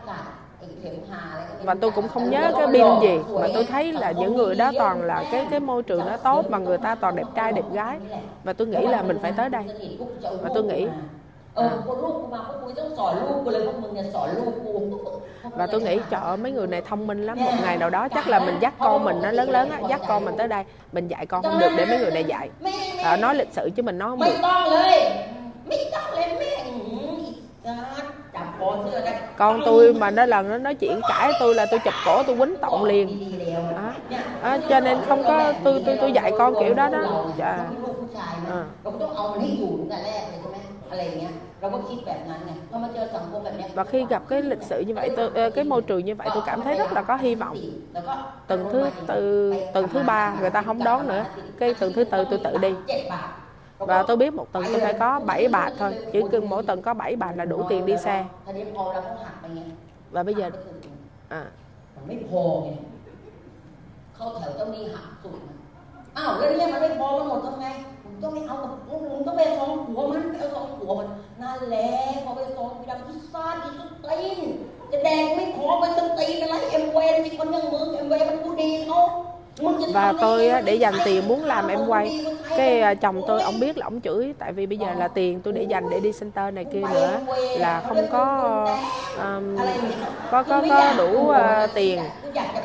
và tôi cũng không nhớ cái pin gì mà tôi thấy là những người đó toàn là cái cái môi trường nó tốt mà người ta toàn đẹp trai đẹp gái. Và tôi nghĩ là mình phải tới đây. Và tôi nghĩ เออคนลูกกูมาพวกกูต้องสอนลูกกูเลยพวกมึงเนี่ยสอนลูกกู và tôi nghĩ trời mấy người này thông minh lắm một ngày nào đó chắc là mình dắt con mình nó lớn lớn á dắt con mình tới đây mình dạy con không được để mấy người này dạy à, nói lịch sự chứ mình nói không được con tôi mà nó lần nó nói chuyện cãi tôi là tôi chụp cổ tôi quýnh tọng liền à, à, cho nên không có tôi tôi tôi dạy con kiểu đó đó dạ. à. và khi gặp cái lịch sử như vậy tôi ờ, cái môi trường như vậy tôi cảm thấy rất là có hy vọng. Tuần thứ từ tuần thứ ba người ta không đón nữa. Cái tuần thứ tư tôi tự đi. Và tôi biết một tuần tôi phải có 7 bạc thôi. Chỉ cần mỗi tuần có 7 bạc là đủ tiền đi xe. Và bây giờ à. Không thể đi ไม่พอไงเข้าแถวต้องมีหักสุดอ้าวแล้วเนี่ยมันไม่พอมันหมดทำไง ต้องไม่เอามึงต้องไปฟ้องหัวมันไปเอาฟ้องหัวมันนั่นแหละพอไปฟ้องไปดำที่ซ่าที่สุดตีนจะแดงไม่ขอไปสตีนอะไรเอ็มเวนที่คนยังมึงเอ็มเวนมันกูดีเขา và tôi để dành tiền muốn làm em quay. Cái à, chồng tôi ông biết là ông chửi tại vì bây giờ là tiền tôi để dành để đi center này kia nữa là không có um, có có có đủ uh, tiền.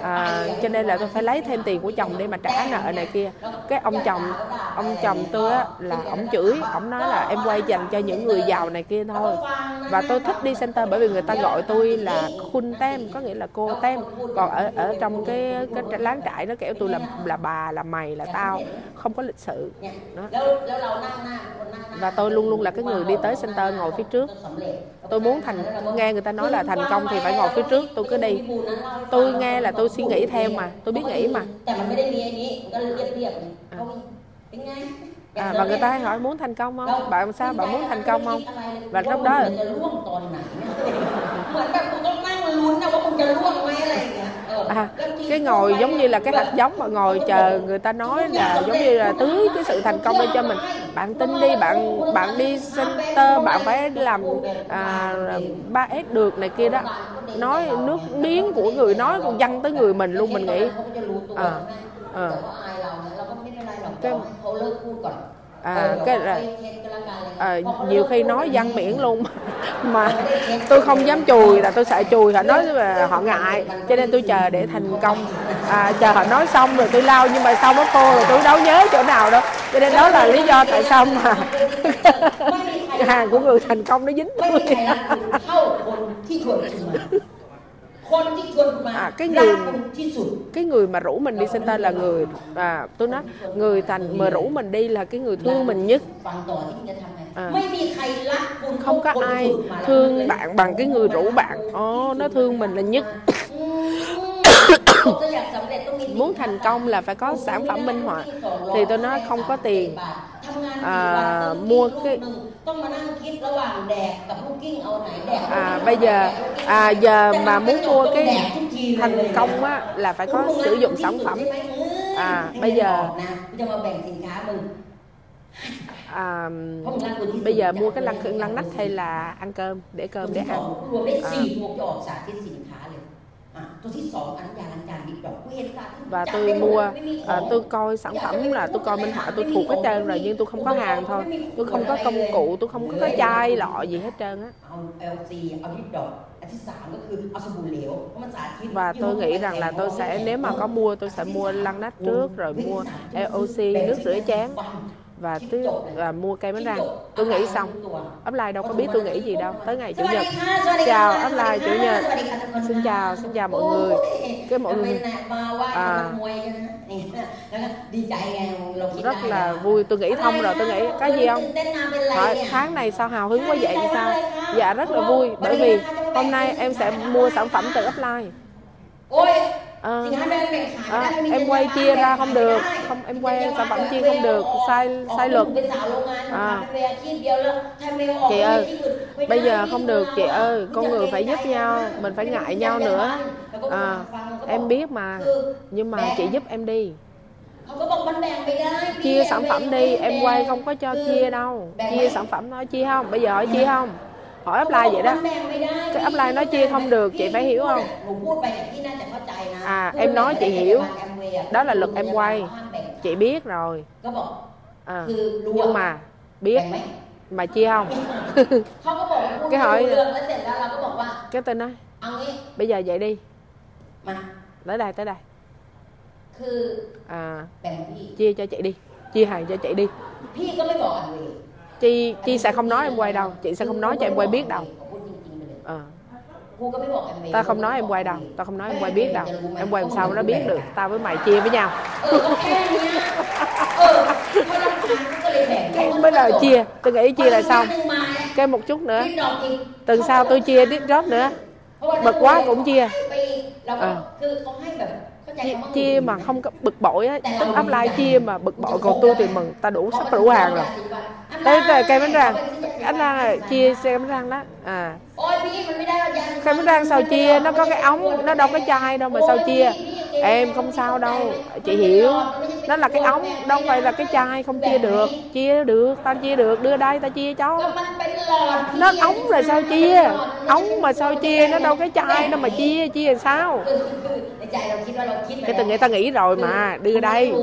À, cho nên là tôi phải lấy thêm tiền của chồng để mà trả nợ này kia. Cái ông chồng ông chồng tôi á là ông chửi ông nói là em quay dành cho những người giàu này kia thôi. Và tôi thích đi center bởi vì người ta gọi tôi là khun tem có nghĩa là cô tem. Còn ở ở trong cái cái láng trại nó kiểu tôi là là bà là mày là tao. không có lịch sự. Đó. và tôi luôn luôn là cái người đi tới center ngồi phía trước. tôi muốn thành nghe người ta nói là thành công thì phải ngồi phía trước. Tôi cứ đi. tôi nghe là tôi suy nghĩ theo mà. Tôi biết nghĩ mà. À, và người ta hay hỏi muốn thành công không bạn sao bạn muốn thành công không? Và lúc đó เหมือนแบบกูต้องนั่งลุ้นนะว่าคุณจะร่วงไหมอะไรอย่างเงี้ย à, cái ngồi giống như là cái hạt giống mà ngồi chờ người ta nói là giống như là tưới cái sự thành công lên cho mình. Bạn tin đi bạn bạn đi center bạn phải làm à, s được này kia đó. Nói nước miếng của người nói còn dăng tới người mình luôn mình nghĩ. À, à. cái à, cái là à, nhiều khi nói văn biển luôn. Mà tôi không dám chùi là tôi sợ chùi họ nói là họ ngại cho nên tôi chờ để thành công. à, chờ họ nói xong rồi tôi lao nhưng mà xong đó cô rồi tôi đâu nhớ chỗ nào đâu. Cho nên đó là lý do tại sao mà hàng của người thành công nó dính tôi à, cái người cái người mà rủ mình đi sinh tây là người à tôi nói người thành mà rủ mình đi là cái người thương mình nhất. À. không có ai thương bạn bằng cái người rủ bạn. Oh, nó thương mình là nhất. Muốn thành công là phải có sản phẩm minh họa. Thì tôi nói không có tiền à, mua cái à, bây giờ à, giờ mà muốn mua cái thành công á là phải có sử dụng sản phẩm. à bây giờ à, bây giờ à, mua cái lăn lăn nách hay là ăn cơm? Để cơm để ăn. à và tôi mua à, tôi coi sản phẩm là tôi coi minh họa tôi thuộc hết trơn rồi nhưng tôi không có hàng thôi. tôi không có công cụ tôi không có cái chai lọ gì hết trơn á. Và tôi nghĩ rằng là tôi sẽ nếu mà có mua tôi sẽ mua lăn nách trước rồi mua LOC nước rửa chén và tiếp và mua cây bánh răng tôi nghĩ xong. upline đâu có biết tôi nghĩ gì đâu. Tới ngày chủ nhật. chào upline chủ nhật. xin chào xin chào mọi người. Cái mọi người à, rất là vui. Tôi nghĩ thông rồi tôi nghĩ có gì không? Thôi, tháng này sao hào hứng quá vậy? thì sao? dạ rất là vui. bởi vì hôm nay em sẽ mua sản phẩm từ upline à, à, em quay chia ra không được. không em quay sản phẩm chia không được. sai sai luật. à, chị ơi bây giờ không được chị ơi. con người phải giúp nhau mình phải ngại nhau nữa. à, em biết mà. Nhưng mà chị giúp em đi. Chia sản phẩm đi em quay không có cho chia đâu. Chia sản phẩm nói chia không? Bây giờ hỏi chia không hỏi upline vậy đó. Cái upline nó chia không được chị phải hiểu không? À em nói chị hiểu. Đó là luật em quay. Chị biết rồi. À, nhưng mà biết. Mà chia không? Cái hỏi cái tên nói. Bây giờ vậy đi. Tới đây tới đây. À chia cho chị đi. Chia hàng cho chị đi chi chi sẽ không nói em quay đâu. Chị sẽ không nói cho em quay biết đâu. À. ta không nói em quay đâu. Ta không nói em quay biết đâu. Em quay làm sao nó biết được? Tao với mày chia với nhau. Cái mới đầu chia. Tôi nghĩ chia là xong. cái một chút nữa. Tuần sau tôi chia tiếp drop nữa. Bực quá cũng chia. À. chia, chia mà không có bực bội á tức upline chia mà bực bội còn tôi thì mừng ta đủ sắp đủ hàng rồi. Tới cây bánh răng anh ra chia xe bánh răng đó. À cây bánh răng sao chia nó có cái ống nó đâu có chai đâu mà sao chia. em không sao đâu. chị hiểu. Nó là cái ống đâu phải là cái chai không chia được. Chia được tao chia được đưa đây tao chia cho. Nó ống là sao chia? ống mà sao chia nó đâu cái chai đâu mà chia chia làm sao? cái từng nghĩ tao nghĩ rồi mà đưa đây.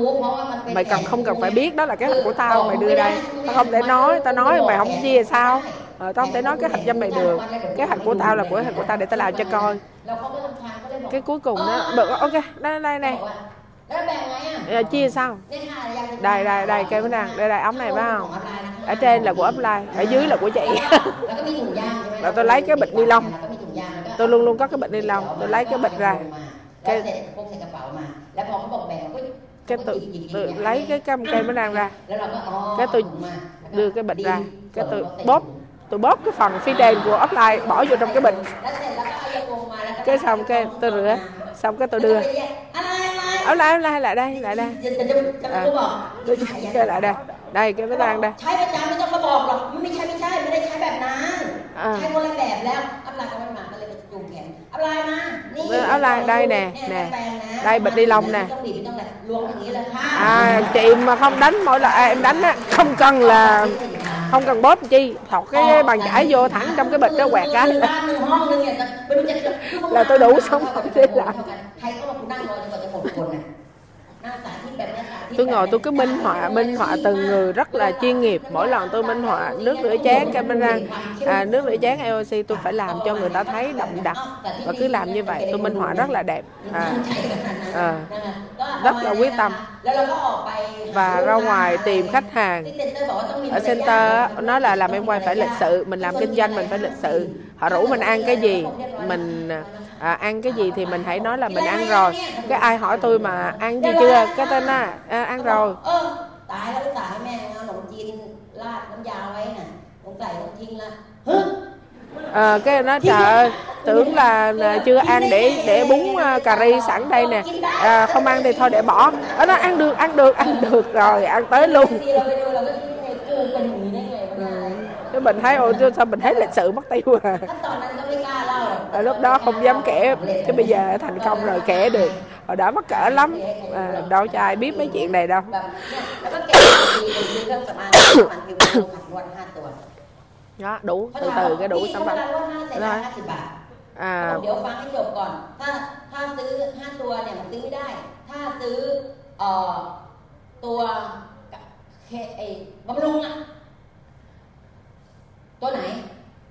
mày cần không cần phải biết đó là hoạch của tao mày đưa đây. tao không thể nói tao nói mày không chia sao ờ, tao không thể nói kế hoạch cho mày được. Kế hoạch của tao là kế hoạch của tao để tao làm cho coi. Cái cuối cùng đó được ok đây đây này à, chia sao? Đây đây đây cây bánh răng đây đây ống này phải không? Ở trên là của offline ở dưới là của chị. Rồi tôi lấy cái bịch ni lông. Tôi luôn luôn có cái bịch ni lông tôi lấy cái bịch ra. Cái cái tôi, tôi lấy cái cam cây bánh răng ra. Cái tôi đưa cái bịch ra. Cái tôi bóp tôi bóp cái phần phía trên của offline bỏ vô trong cái bịch cái xong cái tôi rửa xong cái tôi đưa ở lại ở lại lại đây lại đây à, tôi cái lại đây đây cái bánh răng đây ใช้ประจำไม่ต้องมาบอกหรอกมันไม่ใช่ไม่ใช่ไม่ได้ใช้แบบนั้น อ่า ใช้คนละแบบแล้วอัพไลน์ก็ไม่มาก็เลยไปจูงแขนอัพไลน์มา นี่ áo line đây nè nè đây bịch ni lông nè Trong bì trong này luốngอย่างนี้เลยค่ะ à chị mà không đánh mỗi lần à, em đánh á không cần là không cần bóp chi thọc cái bàn chải vô thẳng trong cái bịch đó quẹt cái là tôi đủ sống không thế là tôi ngồi tôi cứ minh họa minh họa từng người rất là chuyên nghiệp. Mỗi lần tôi minh họa nước rửa chén camera à, nước rửa chén IOC tôi phải làm cho người ta thấy đậm đặc. Và cứ làm như vậy tôi minh họa rất là đẹp. À, à, rất là quyết tâm. Và ra ngoài tìm khách hàng. Ở center nó là làm em quay phải lịch sự mình làm kinh doanh mình phải lịch sự. Họ rủ mình ăn cái gì? Mình à, ăn cái gì thì mình hãy nói là mình ăn rồi cái ai hỏi tôi mà ăn gì chưa cái tên á à, ăn rồi tại lúc tại mẹ nụ chiên la cũng giàu ấy nè cũng cày cũng chiên la à, cái nó trời ơi tưởng là, chưa ăn để để bún cà ri sẵn đây nè à, không ăn thì thôi để bỏ à, nó ăn được ăn được ăn được rồi ăn tới luôn cái mình thấy ôi sao mình thấy lịch sự mất tiêu à ถ้าตอนนั้นก็ไม่กล้าเล่าหรอก ở lúc đó không dám kể chứ bây giờ thành công rồi kể được hồi đó mắc cỡ lắm à, đâu cho ai biết mấy chuyện này đâu แบบเนี่ยแล้วก็เก็บดีๆซื้อเครื่องสำอางสำอางผิวขัดนวดห้าตัว đó đủ เขา từ ถาม từ cái đủ พี่ sản เขา phẩm เวลานวดหน้าเสร็จ Rồi. ห้าสิบบาท à เดี๋ยวฟังให้จบก่อน ถ้าถ้าซื้อห้าตัวเนี่ยมันซื้อไม่ได้ ถ้าซื้อเอ่อตัวเคไอ้บำรุงอะ ตัวไหน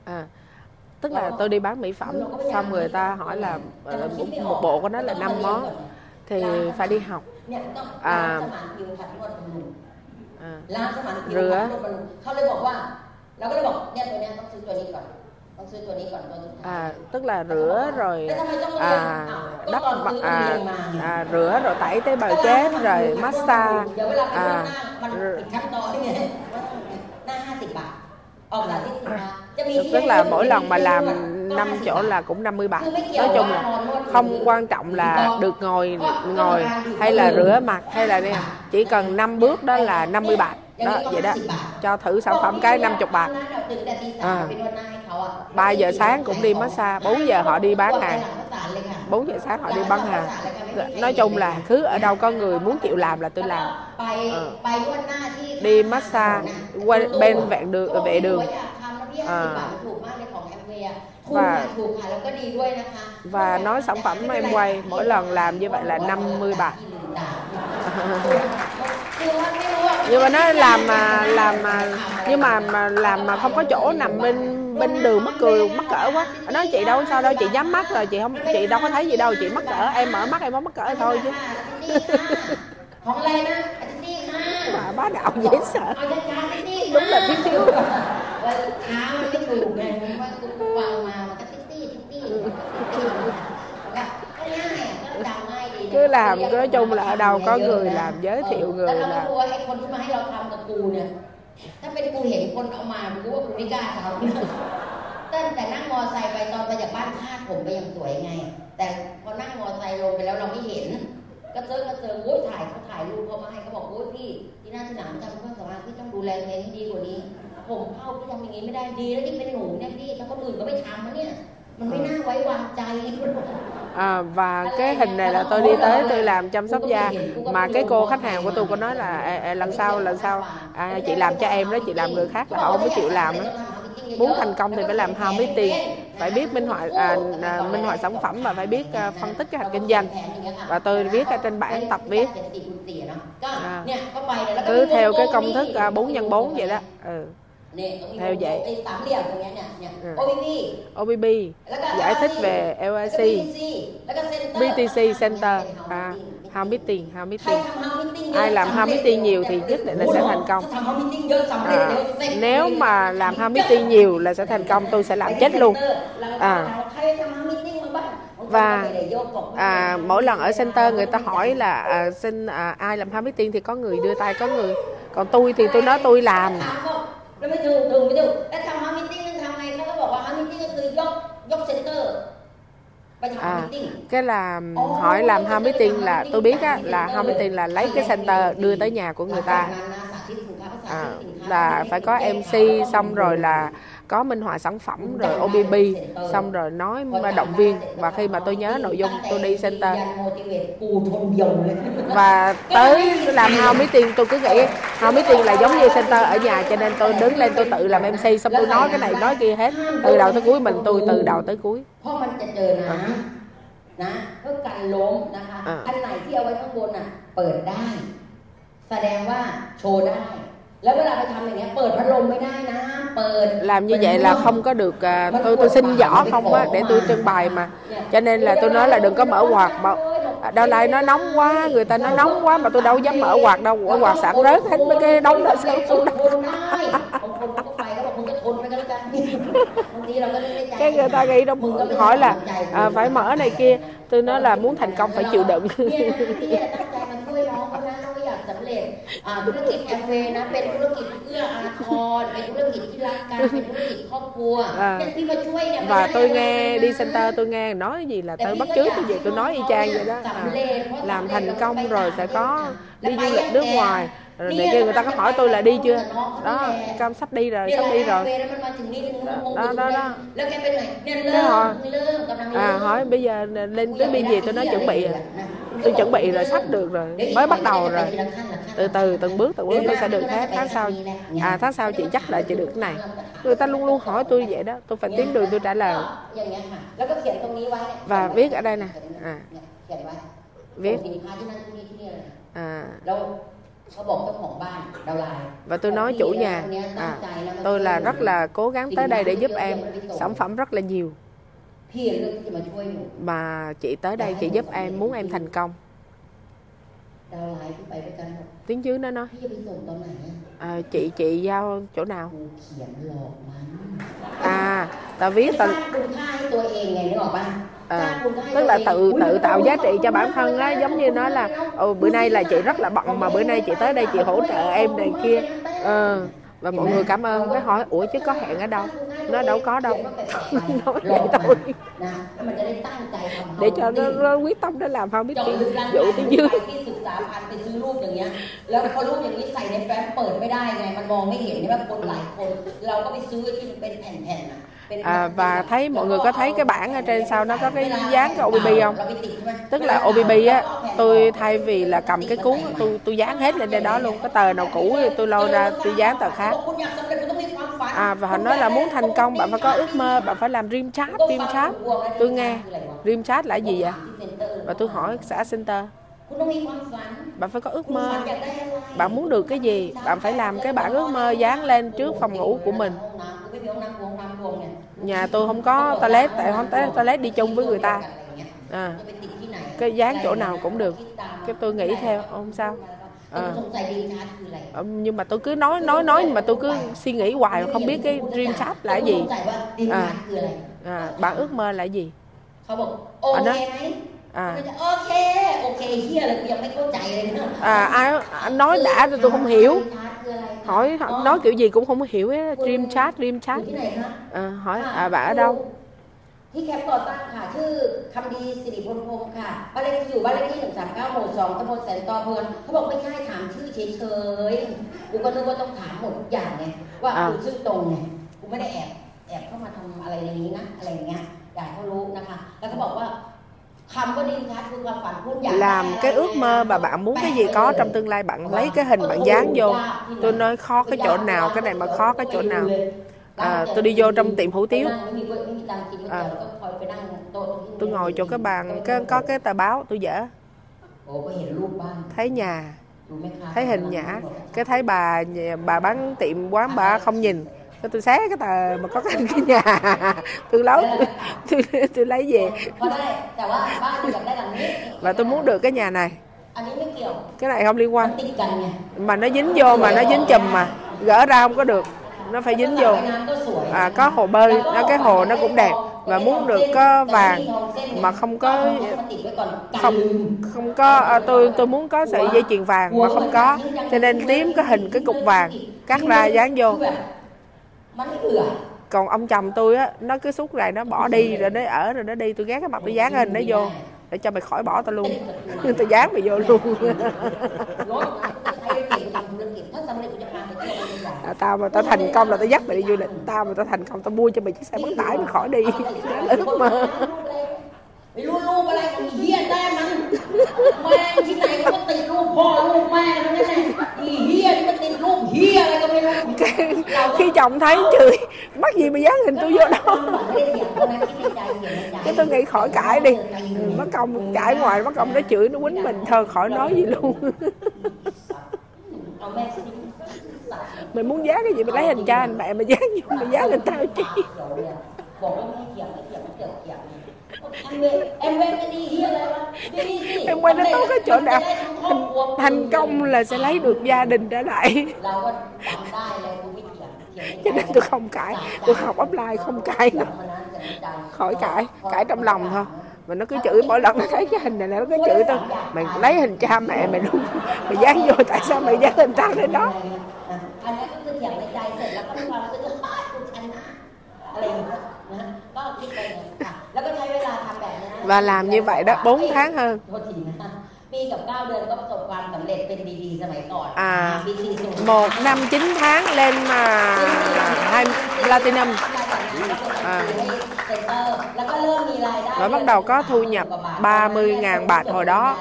à tức là tôi đi bán mỹ phẩm xong người ta hỏi là ờ, một, một bộ của nó là 5 món thì phải đi học เนี่ยต้อง อ่า ล้างสมานผิวขัดนวดบำรุง à, ล้างสมานผิว เรือ ขัดนวดบำรุงเขาเลยบอกว่า เราก็เลยบอกเนี่ยตัวเนี้ยต้องซื้อตัวนี้ก่อน ต้องซื้อตัวนี้ก่อนตัวสุดท้าย à tức là rửa rồi แล้วทำไมต้องเรียน à อ้าวก็ đắp ตอน mặt ซื้อต้อง à, เรียนมาไง à rửa rồi tẩy tế bào chết rồi massage เดี๋ยวเวลาไปนวดห à tức là mỗi lần mà làm năm chỗ là cũng 50 bạc. Nói chung là không quan trọng là được ngồi ngồi hay là rửa mặt hay là nè chỉ cần năm bước đó là 50 bạc đó vậy đó cho thử sản phẩm cái 50 bạc à. 3 giờ sáng cũng đi massage 4 giờ họ đi bán hàng 4 giờ sáng họ đi bán hàng nói chung là cứ ở đâu có người muốn chịu làm là tôi làm. À. đi massage qua bên vẹn đường vệ đường à. và và nói sản phẩm em quay mỗi lần làm như vậy là 50 bạc nhưng mà nó làm mà làm mà, nhưng mà mà làm mà không có chỗ nằm bên bên đường mắc cười, mắc cỡ quá. Nó nói chị đâu, sao đâu, chị nhắm mắt rồi, chị không, chị đâu có thấy gì đâu, chị mắc cỡ, em mở mắt em có mắc cỡ thôi chứ. Mà bá đạo dễ sợ. Đúng là biết thiếu rồi. Ừ. cứ làm cứ nói chung là ở đâu có người làm giới thiệu แล้ว người เราก็ làm รู้ว่าไอ้คนที่มาให้เราทำกับกูเนี่ย ถ้าเป็นกูเห็นคนเอามากูว่ากูไม่กล้าทำตั้งแต่นั่งมอไซค์ไปตอนไปจากบ้านคาดผมไปอย่างสวยไง แต่พอนั่งมอไซค์ลงไปแล้วเราไม่เห็น ก็เจอก็เจอโอ้ยถ่ายเขาถ่ายรูปเขามาให้เขาบอกโอ้ยพี่ที่หน้าสนามจำเพื่อนสำคัญพี่ต้องดูแลตัวเองให้ดีกว่านี้ ผมเข้าพี่ทำอย่างนี้ไม่ได้ดีแล้วที่เป็นหนูเนี่ยพี่ถ้าคนอื่นก็ไม่ทำนะเนี่ย À, và cái hình này là tôi đi tới tôi làm chăm sóc da mà cái cô khách hàng của tôi có nói là à, à, lần sau lần sau à, chị làm cho em đó chị làm người khác là họ không có chịu làm đó muốn thành công thì phải làm hao mấy tiền phải biết minh họa à, à, minh họa sản phẩm và phải biết à, phân tích cái hành kinh doanh và tôi viết ở trên bản tập viết à, cứ theo cái công thức bốn nhân bốn vậy đó ừ theo vậy OBB ừ. giải thích về LIC BTC Center. À, Home Meeting, Home Meeting ai làm Home Meeting nhiều thì nhất định là sẽ thành công. à, nếu mà làm Home Meeting nhiều là sẽ thành công tôi sẽ làm chết luôn. à, và à, mỗi lần ở center người ta hỏi là à, xin à, ai làm Home Meeting thì có người đưa tay có người. Còn tôi thì tôi nói tôi làm. แล้วไม่ถูกถูกไม่ถูกแล้วทำ How Meeting นึงทำไงเขาก็บอกว่า How Meeting ก็คือยกยกเซ็นเตอร์ไปทำ How à, Meeting cái là hỏi làm hao meeting là tôi biết á là hao meeting là lấy cái center đưa tới nhà của người หลัง ta จากนั้นนะสาธิตสินค้าภาษา à, สินค้า là phải có MC xong rồi là có minh họa sản phẩm rồi OBB xong rồi nói mà động viên và khi mà tôi nhớ nội dung tôi đi center กูทนเดียวเลย và tới làm hao mấy tiền tôi cứ nghĩ hao mấy tiền là giống như center ở nhà cho nên tôi đứng lên tôi tự làm MC xong tôi nói cái này nói kia hết từ đầu tới cuối mình tôi từ đầu tới cuối เพราะมันจะเจอน้ำนะเพื่อกันล้มนะคะ อ่า อันไหนที่เอาไว้ข้างบนอ่ะ เปิดได้ แสดงว่าโชว์ได้ แล้วเวลาไปทำอย่างเงี้ยเปิดพัดลมไม่ได้นะ เปิด làm như vậy là không có được à, tôi tôi xin võ không á để tôi trưng bày mà cho nên là tôi nói là đừng có mở quạt mà à, đâu lại nó nóng quá người ta nói nóng quá mà tôi đâu dám mở quạt đâu mở quạt sẵn rớt hết mấy cái đống đó xuống ท xuống น đất ได้บางคนเขาก็ไปเขาบอกมึงก็ทนไปก็แล้วกันบางทีเราก็นึกในใจ cái người ta nghĩ đâu hỏi là à, phải mở này kia tôi nói là muốn thành công phải chịu đựng เนี่ยนะที่ตั้งใจมาช่วยน้องเขานะน้องก็อยากสำเร็จอ่าธุรกิจแอมเวย์นะ เป็นธุรกิจเอื้ออาทรเป็นธุรกิจที่รักกันเป็นธุรกิจครอบครัว อ่า เนี่ยที่มาช่วยเนี่ย và tôi nghe đi center tôi nghe nói gì là tôi bắt chước cái gì tôi nói y chang vậy đó à, làm thành công rồi sẽ có đi du lịch nước ngoài rồi này kia người ta có hỏi tôi là đi chưa đó cam sắp đi rồi เนี่ย sắp đi แหละ rồi แอมเวย์แล้วมันมาถึงนี่ถึงมันงง đó đó đó แล้วแกเป็นไงเนี่ย Cái เริ่ họ- มเริ่มกำลังเริ่ à ม hỏi bây giờ lên tới đi gì tôi nói chuẩn bị rồi tôi chuẩn bị rồi sắp được rồi. Mới bắt đầu rồi. Từ từ từng bước từng bước tôi sẽ được hết. Tháng sau à tháng sau chị chắc là chị được cái này. Người ta luôn luôn hỏi tôi vậy đó. Tôi phải tiến đường tôi trả lời. Và viết ở đây nè. À. Viết. À. Và tôi nói chủ nhà. À, tôi là rất là cố gắng tới đây để giúp em. Sản phẩm rất là nhiều mà chị tới đây chị giúp em muốn em thành công. Tiếng dưới nó nói. À, chị chị giao chỗ nào? À ta viết ta à, tức là tự tự tạo giá trị cho bản thân á giống như nói là ừ, bữa nay là chị rất là bận mà bữa nay chị tới đây chị hỗ trợ em này kia. ừ. À, và mọi người cảm ơn cái hỏi ủa chứ có hẹn ở đâu nó đâu có đâu nói vậy thôi นะแล้วมันจะได้ตั้งใจทำ để cho nó, nó quyết tâm nó làm không biết เจาะ tiếng ลึกร้าน dụ tiếng dưới ที่ศึกษาพันไปซื้อรูปอย่างเงี้ย แล้วพอรูปอย่างนี้ใส่ในแฟ้มเปิดไม่ได้ไง มันมองไม่เห็นใช่ไหมคนหลายคน เราก็ไปซื้อที่มันเป็นแผ่นๆอ่ะเป็น à, và thấy mọi người có thấy cái bảng ở trên sau nó có cái dán cái OBB không? tức là OBB á tôi thay vì là cầm cái cuốn tôi tôi dán hết lên đây đó luôn. Cái tờ nào cũ thì tôi lôi ra tôi dán tờ khác. À, và họ nói là muốn thành công bạn phải có ước mơ bạn phải làm dream chat dream chat tôi nghe dream chat là gì vậy? Và tôi hỏi xã center. Bạn phải có ước mơ. Bạn muốn được cái gì bạn phải làm cái bản ước mơ dán lên trước phòng ngủ của mình nhà tôi không có toilet tại không tới toilet đi chung với người ta. À, cái dán chỗ nào cũng được. cái tôi nghĩ theo không sao? à. Ờ, nhưng mà tôi cứ nói nói nói nhưng mà tôi cứ suy nghĩ hoài không biết cái dream shop là gì. à, à, bạn ước mơ là gì? Ở đó à. À ai nói đã tôi không hiểu. ชาร์จคืออะไร hỏi nói kiểu gì cũng không hiểu á dream chat dream อยู่ chat ที่ไหนคะ à, hỏi à bạn ở đâu ที่แคมป์ก่อตั้งค่ะ ชื่อคำดีสิริพลพรหมค่ะบ้านเลขที่อยู่บ้านเลขที่หนึ่งสามเก้าหมู่สองตำบลแสนตอเพื่อนเขาบอกไม่ใช่ถามชื่อเฉยๆกูก็นึกว่าต้องถามหมดทุกอย่างไงว่าอ่ากูชื่อตรงไงกูไม่ได้แอบแอบเข้ามาทำอะไรในนี้นะอะไรอย่างเงี้ยอยากให้เขารู้นะคะ แล้วก็บอกว่าคำว่าดีชัดคือควา làm cái ước mơ mà bạn muốn cái gì có trong tương lai bạn lấy cái hình bạn dán vô. tôi nói khó cái chỗ nào cái này mà khó cái chỗ nào. à, tôi đi vô trong tiệm hủ tiếu. à, tôi ngồi chỗ cái bàn cái, có cái tờ báo tôi dở. Thấy nhà. Thấy hình nhã. cái thấy bà bà bán tiệm quán bà không nhìn cái tôi xé cái tờ mà có cái, cái nhà. Tôi lấy tôi, tôi, lấy về. Và tôi muốn được cái nhà này. Cái này không liên quan. Mà nó dính vô mà nó dính chùm mà. Gỡ ra không có được. Nó phải dính vô. À, có hồ bơi. Nó cái hồ nó cũng đẹp. và muốn được có vàng mà không có không không có à, tôi tôi muốn có sợi dây chuyền vàng mà không có. Cho nên tím cái hình cái cục vàng cắt ra dán vô còn ông chồng tôi á nó cứ suốt ngày nó bỏ đi rồi nó ở rồi nó đi tôi gác cái mặt tôi dán lên nó vô để cho mày khỏi bỏ tao luôn. Tao dán mày vô luôn. À, tao mà tao thành công là tao dắt mày đi du lịch. Tao mà tao thành công tao mua cho mày chiếc xe bán tải mày khỏi đi. Đó là ước mơ. ไม่รู้รูปอะไรของอีเหี้ยได้มันแม่งที่ไหนก็ติดรูปพ่อรูปแม่ทั้งนั้นแหละอีเหี้ยนี่มันติดรูปเหี้ยอะไรก็ไม่รู้ Cái- khi chồng thấy chửi mắc gì mà dán hình tôi vô đó ไม่ได้เถียงคนนั้นคิดในใจเถียงในใจ cái tôi nghĩ khỏi cãi đi Ừ, mất công cãi ngoài mất công nó chửi nó quýnh mình thôi khỏi nói gì luôn เอาแม่สิ mày muốn dán cái gì mày lấy hình cha hình mẹ mày dán vô mày dán hình tao chi em quay cái đến tốt cái chỗ nào? thành, công là sẽ lấy được gia đình trở lại. Cho nên tôi không cãi. Tôi học offline không cãi nữa khỏi cãi. cãi trong lòng thôi. Mà nó cứ chửi mỗi lần nó thấy cái hình này là nó cứ chửi tôi mày lấy hình cha mẹ mày luôn. Mày dán vô tại sao mày dán hình tao lên đó? Anh ấy cứ giằng lên tay thì là không làm cái thứ hết của anh แล้วก็มีความรู้สึกว่ากูชนะอะไรอย่างเงี้ยนะก็คิดไปอย่างนั้นค่ะแล้วก็ใช้เวลาทำแบบนี้นะ và làm như vậy đó 4 tháng hơn โทษทีนะปีกับเก้าเดือนก็ประสบความสำเร็จเป็นดีดีสมัยก่อน À, ปีสี่ศูนย์ một năm 9 tháng lên mà hai platinum อ่าแล้วก็เริ่มมีรายได้ Và bắt đầu có thu nhập 30.000 bạc hồi đó.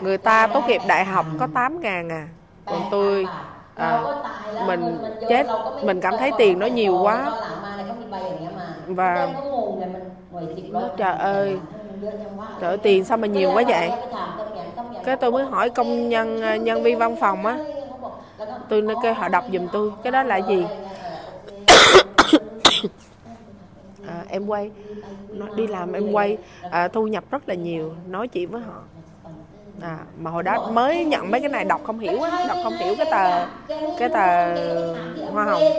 người ta tốt nghiệp đại học có 8 ngàn à còn tôi à, mình chết mình cảm thấy tiền nó nhiều quá. Và nó trời ơi. trời ơi, tiền sao mà nhiều quá vậy? cái tôi mới hỏi công nhân nhân viên văn phòng á. tôi nói kêu họ đọc giùm tôi. cái đó là gì? À, em quay. Nó đi làm em quay. À, thu nhập rất là nhiều. Nói chuyện với họ à, mà hồi đó mới nhận mấy cái này đọc không hiểu á đọc không hiểu cái tờ cái tờ hoa hồng.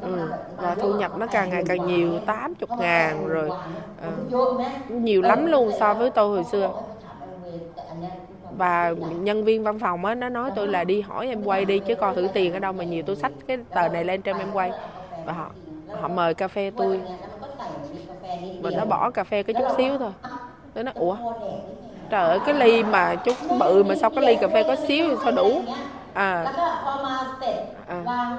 Ừ. và thu nhập nó càng ngày càng nhiều 80 ngàn rồi à, nhiều lắm luôn so với tôi hồi xưa. Và nhân viên văn phòng á nó nói tôi là đi hỏi em quay đi chứ coi thử tiền ở đâu mà nhiều tôi xách cái tờ này lên trên em quay. Và họ họ mời cà phê tôi. Và nó bỏ cà phê cái chút xíu thôi tôi nói ủa trời ơi cái ly mà chút bự mà sao cái ly cà phê có xíu thì sao đủ. À. À.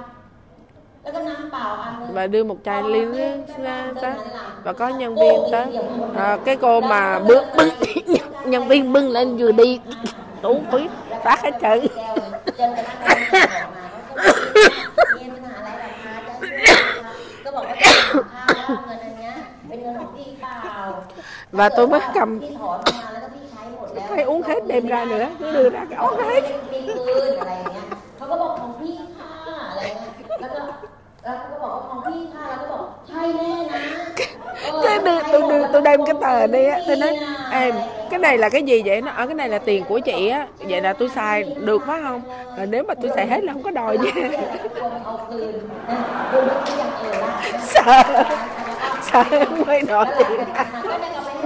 Và đưa một chai ly ra, ra và có nhân viên tới. À, cái cô mà bước bưng nhân viên bưng lên vừa đi đủ phí phát hết trơn. và tôi mới cầm cái uống hết đem ra nữa cứ đưa ra cái uống hết. เขาก็บอกของพี่ค่ะอะไรเงี้ยแล้วก็แล้วก็บอกของพี่ค่ะแล้วก็บอกใช่แน่นะ cái đưa, tôi đưa tôi đem cái tờ đi á tôi nói em cái này là cái gì vậy? Nó ở cái này là tiền của chị á. Vậy là tôi xài được phải không? Rồi nếu mà tôi xài hết là không có đòi gì, sợ sợ em quay nổi tiền ra.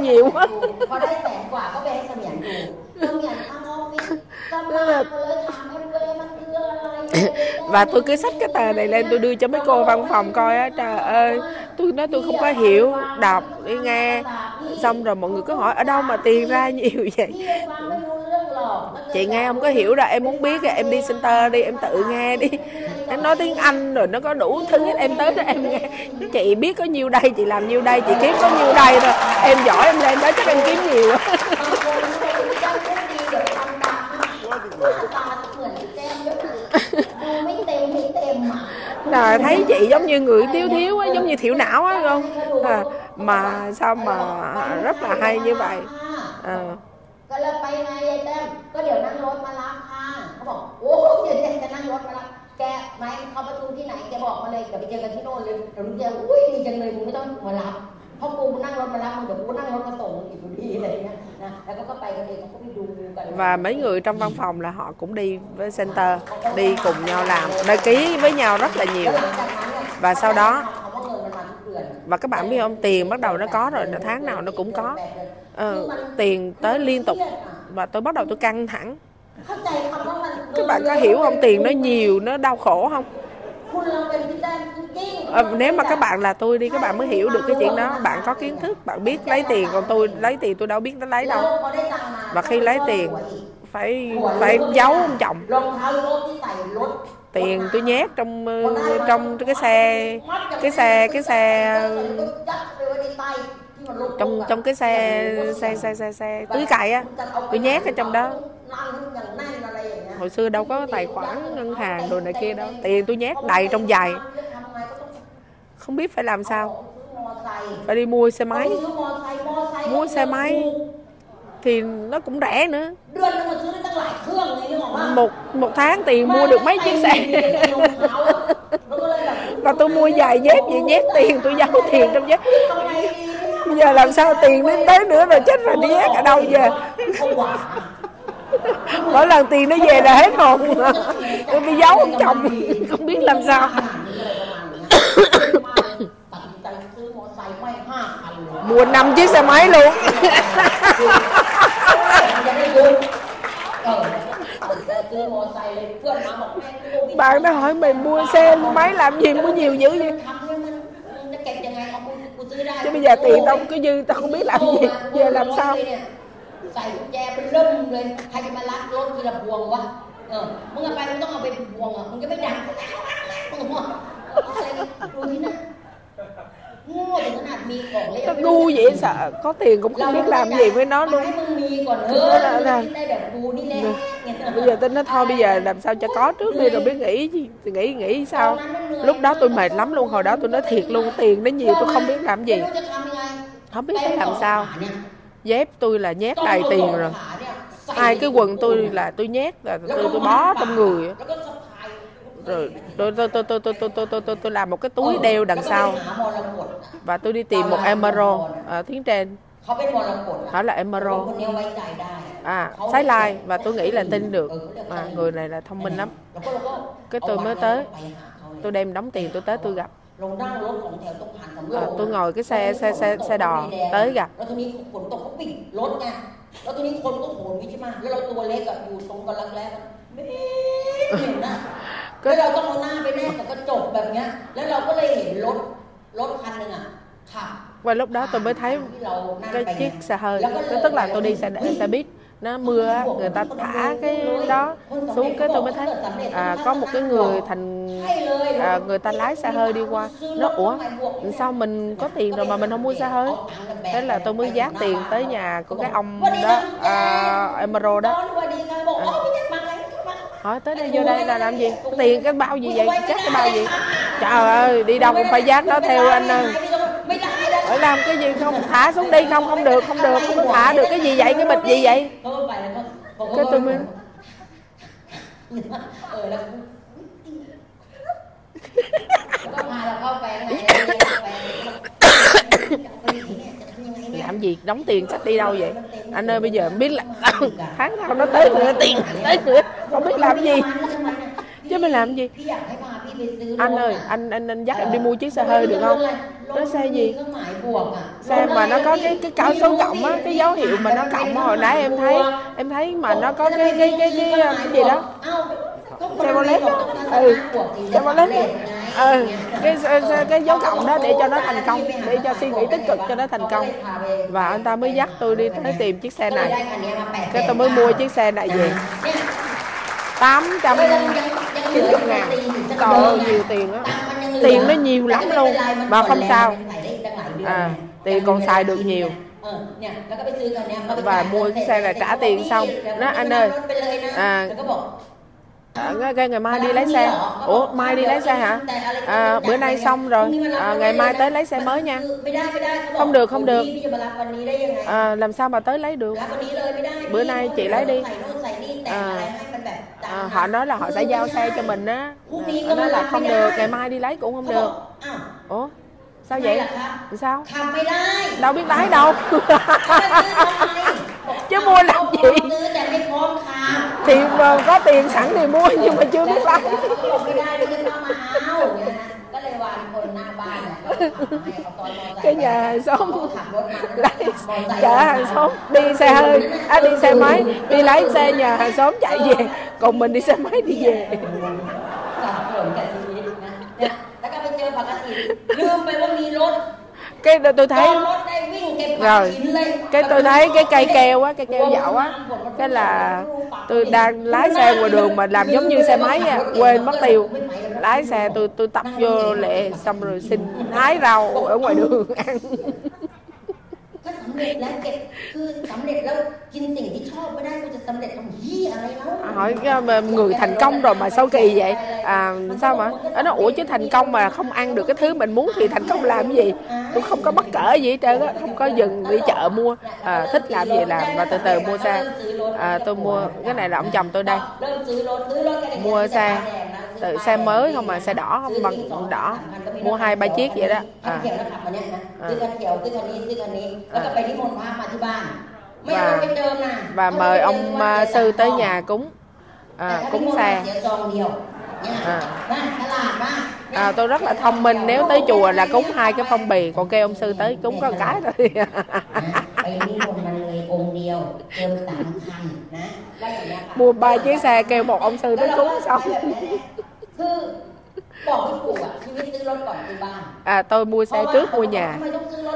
nhiều quá พอได้แสนกว่าก็ไปให้เสมียนดูเสมียนทำออฟฟิศกำลังเลยถามให้เวยมันคืออะไร và tôi cứ sách cái tờ này lên, tôi đưa cho mấy cô văn phòng coi á. Trời ơi, tôi nói tôi không có hiểu. Đọc, đi nghe. Xong rồi mọi người cứ hỏi, ở đâu mà tiền ra nhiều vậy? Chị nghe không có hiểu đâu, em muốn biết em đi center đi, em tự nghe đi. Em nói tiếng anh rồi nó có đủ thứ hết, em tới đó em nghe. Chị biết có nhiêu đây, chị làm nhiêu đây, chị kiếm có nhiêu đây rồi em giỏi em lên đó chắc em kiếm nhiều. là thấy chị giống như người thiếu thiếu á giống như thiểu não á không à, mà sao mà rất là hay như vậy à, ก็เลยไปไงยายแต้มก็เดี๋ยวนั่งรถมารับค่ะเขาบอกโอ้เดี๋ยวจะนั่งรถมารับแกไหมเขาประตูที่ไหนแกบอกมาเลยเดี๋ยวไปเจอกันที่โน่นเลยเดี๋ยวมึงจะอุ้ยดีจังเลยมึงไม่ต้องมารับเ พราะกูนั่งรถมารับมึงเดี๋ยวกูนั่งรถมาส่งมึงอีกพอดีอะไรอย่างเงี้ยนะแล้วก็ก็ไปกันเองเขาก็ไปดูกัน và mấy người trong văn phòng là họ cũng đi với center đi cùng nhau làm đăng ký với nhau rất là nhiều và sau đó và các bạn biết không tiền bắt đầu nó có rồi là tháng nào nó cũng có ờ, tiền tới liên tục và tôi bắt đầu tôi căng thẳng เข้าใจคำว่ามัน các bạn có hiểu không tiền nó nhiều nó đau khổ không Ờ, nếu mà các bạn là tôi đi, các bạn mới hiểu được cái chuyện đó. Bạn có kiến thức, bạn biết lấy tiền, còn tôi, lấy tiền tôi đâu biết nó lấy đâu. Và khi lấy tiền, phải phải giấu ông chồng. Tiền tôi nhét trong ờ, trong cái xe cái xe cái xe, trong trong cái xe xe xe xe xe túi cày á, tôi nhét ở trong đó. Hồi xưa đâu có tài khoản ngân hàng đồ này kia đâu. Tiền tôi nhét đầy trong giày không biết phải làm sao. Phải đi mua xe máy. mua xe máy. thì nó cũng rẻ nữa. Một một tháng tiền mua được mấy chiếc xe. và tôi mua giày dép vậy dép tiền tôi giấu tiền trong dép. Bây giờ làm sao tiền đến tới nữa rồi chết rồi đi hết ở đâu về mỗi lần tiền nó về là hết hồn. Tôi đi giấu chồng. Không biết làm sao. mua năm chiếc xe máy luôn จะได้ยืมเออซื้อมอไซค์เลยเพื่อนมาบอกแม่ลูก bạn nó hỏi mày mua xe máy làm gì mua nhiều dữ vậy ทำเนี่ยมันมันจะเก็บยังไงเอากูกูซื้อได้ chứ bây giờ tiền tao cứ dư tao không biết làm gì giờ làm sao ใส่กุญแจเป็นเริ่มเลยใครจะมารักรถทีละพวงวะเออมึงเอาไปมึงต้องเอาไปพวงอ่ะมึงจะไม่ดังมึงเอาอะไรดูที่นะ โง่ถึงขนาดมีของเลย nó ngu vậy sợ có tiền cũng không biết làm gì với nó ให้ luôn มึงมีก่อนเถ Cứ อะ nói là- là- ได้แบบกูนี่แหละ bây giờ tôi nói thôi bây giờ làm sao cho có trước đi rồi biết nghĩ gì thì nghĩ nghĩ sao lúc đó tôi mệt lắm luôn hồi đó tôi nói thiệt luôn tiền nó nhiều tôi không biết làm gì ไม่รู้จะทำยังไง không biết phải làm sao ขาเนี่ย dép tôi là nhét đầy tiền rồi ขาเนี่ยใส่ hai cái quần tôi là tôi nhét là tôi tôi bó trong người á. rồi tôi tôi tôi tôi tôi tôi tôi tôi tôi tôi làm một cái túi đeo đằng sau แล้วก็ไปหาหมอลำกด và tôi đi tìm một emerald ở tiếng trên เขาเป็นมรกต hỏi là คน emerald นี้ไว้ใจได้ à sái lai và tôi nghĩ là tin được mà người này là thông minh lắm แล้วก็เราก็ cái tôi mới tới ไปหาเขาเลย tôi đem đóng tiền tôi tới tôi gặp ลงนั่งรถของแถวตรงผ่านสำโรง à, tôi ngồi cái xe xe xe xe đò ไฟแดง tới gặp แล้วทีนี้ฝนตกเขาปิดรถไงแล้วทีนี้คนก็โหนวิใช่ไหมแล้วเราตัวเล็กอะอยู่ตรงกำลังแรกไม่เห็นนะ ก็ แล้วเราต้องเอาหน้าไปแนบกับกระจกแบบเนี้ย แล้วเราก็เลยเห็นรถรถคันหนึ่งอะขับ và lúc đó tôi mới thấy ที่เรานั่ง cái ไปเนี่ย chiếc xe hơi Tức- tức là tôi đi xe xe buýt nó mưa á, người ta thả cái đó xuống cái tôi mới thấy à, có một cái người thành ใช่เลย à, người ta lái xe hơi đi qua nó ủa sao mình có tiền rồi mà mình không mua xe hơi thế là tôi mới dát tiền tới nhà của cái ông đó à, Emerald ต đó อ hỏi tới đây vô đây là làm gì? Tiền cái bao gì vậy? Chắc cái bao gì? Trời ơi, đi đâu cũng phải dán nó theo anh ơi. Phải làm cái gì không? Thả xuống đi, không không được không được, không có thả được cái gì vậy? Cái bịch gì vậy? Cái tôi mới làm gì? Đóng tiền sách đi đâu vậy? Anh ơi bây giờ biết là tháng sau nó tới nữa tiền tới nữa không biết làm gì. Chứ mình làm gì? Anh ơi anh anh anh dắt em đi mua chiếc xe hơi được không? Nó xe gì? Xe mà nó có cái cái cao số cộng á cái dấu hiệu mà nó cộng hồi nãy em thấy em thấy mà nó có cái cái cái cái, cái, cái gì đó? Xe bolet ừ xe bolet ừ, cái, cái cái dấu cộng đó để cho nó thành công để cho suy nghĩ tích cực cho nó thành công. Và anh ta mới dắt tôi đi tới tìm chiếc xe này. Cái tôi mới mua chiếc xe này về. 890 ngàn. Còn nhiều tiền á. Tiền nó nhiều lắm luôn Mà không sao. À, Tiền còn xài được nhiều. Và mua chiếc xe là trả tiền xong. Nó anh ơi à, À, ngày mai đi lấy xe. Ủa mai đi lấy xe hả? À, bữa nay xong rồi. À, ngày mai tới lấy xe mới nha. Không được không được. À, làm sao mà tới lấy được? Bữa nay chị lấy đi. À, à, họ nói là họ sẽ giao xe cho mình á. À, nói là không được ngày mai đi lấy cũng không được. Ủa sao vậy? Sao? Đâu biết lái đâu. chứ mua làm gì? thì ờ, có tiền sẵn thì mua nhưng mà chưa biết lắm cái nhà hàng xóm lấy chở hàng xóm. Đi xe hơi. À, đi xe máy. Đi lấy xe nhà hàng xóm chạy về. Còn mình đi xe máy đi về. แล้วก็ไปเจอปกติลืมไปว่ามีรถ cái tôi thấy rồi cái tôi thấy cái cây keo á cây keo dạo á cái là tôi đang lái xe ngoài đường mà làm giống như xe máy nha, quên mất tiêu. lái xe tôi tôi tập vô lệ xong rồi xin hái rau ở ngoài đường ăn. เร็จแล้วเก็บคือสำเร็จแล้วกินสิ่งที่ชอบไม่ได้ก็จะสำเร็จทำเหี้ยอะไรแล้ว hỏi cái mà người thành công rồi mà sao kỳ vậy à, sao mà Ờ, nó ủa chứ thành công mà không ăn được cái thứ mình muốn thì thành công làm cái gì tôi không có mắc cỡ gì hết trơn á không có dừng đi chợ mua à, thích làm gì làm và từ từ mua xe à, tôi mua cái này là ông chồng tôi đây เริ่มซื้อรถซื้อรถกัน mua xe từ xe mới không mà xe đỏ không bằng đỏ mua hai ba chiếc vậy đó คัน à, môn với một Muhammad Matiban và cái đơn nè và mời ông sư tới nhà cúng à, cúng xe à. À, tôi rất là thông minh. Nếu tới chùa là cúng hai cái phong bì. Còn kêu ông sư tới cúng có cái thôi. Mua ba chiếc xe kêu một ông sư tới cúng xong à tôi mua xe trước mua nhà.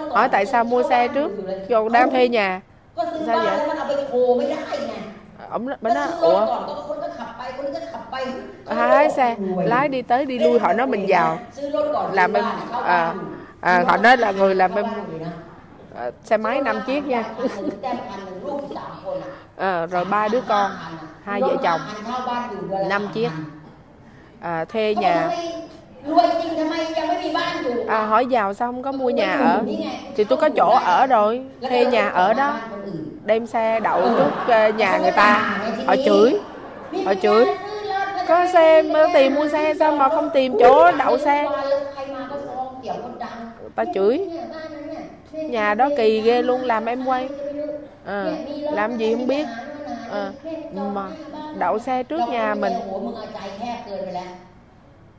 hỏi tại sao mua xe trước? còn đang thuê nhà. sao vậy? ổng bên đó ủa? À, hai xe lái đi tới đi lui à, à, họ nói mình giàu làm bên à, à, họ nói là người làm bên à, xe máy năm chiếc nha. À, rồi ba đứa con hai vợ chồng năm chiếc à, thuê nhà. à, hỏi giàu sao không có mua nhà ở? thì tôi có chỗ ở rồi. Thuê nhà ở đó. đem xe đậu trước ờ, nhà người ta. họ chửi. Họ chửi. có xe tìm mua xe sao mà không tìm chỗ đậu xe? ta chửi. nhà đó kỳ ghê luôn làm em quay. à, làm gì không biết à, mà đậu xe trước nhà mình โอ้โหมึงเอาใจแคบเกินไปแล้ว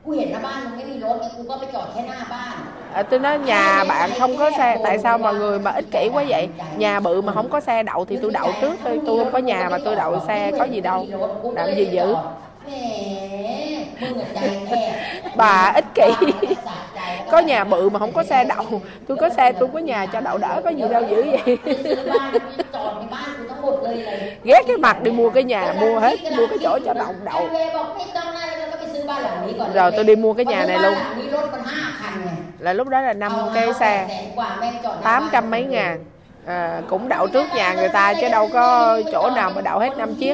กูเห็นหน้าบ้านมึงไม่มีรถไงกูก็ไปจอดแค่หน้าบ้าน à, tôi nói nhà bạn không có xe tại sao mà người mà ích kỷ quá vậy nhà bự mà không có xe đậu thì tôi đậu trước thôi tôi không có nhà mà tôi đậu xe có gì đâu làm gì dữ แหม bà ích kỷ. Có nhà bự mà không có xe đậu. Tôi có xe tôi có nhà cho đậu đỡ có gì đâu dữ vậy. Ghét cái mặt đi mua cái nhà mua hết mua cái chỗ cho đậu đậu. Rồi tôi đi mua cái nhà này luôn. Là lúc đó là năm cái xe. tám trăm mấy ngàn. À, cũng đậu trước nhà người ta chứ đâu có chỗ nào mà đậu hết năm chiếc.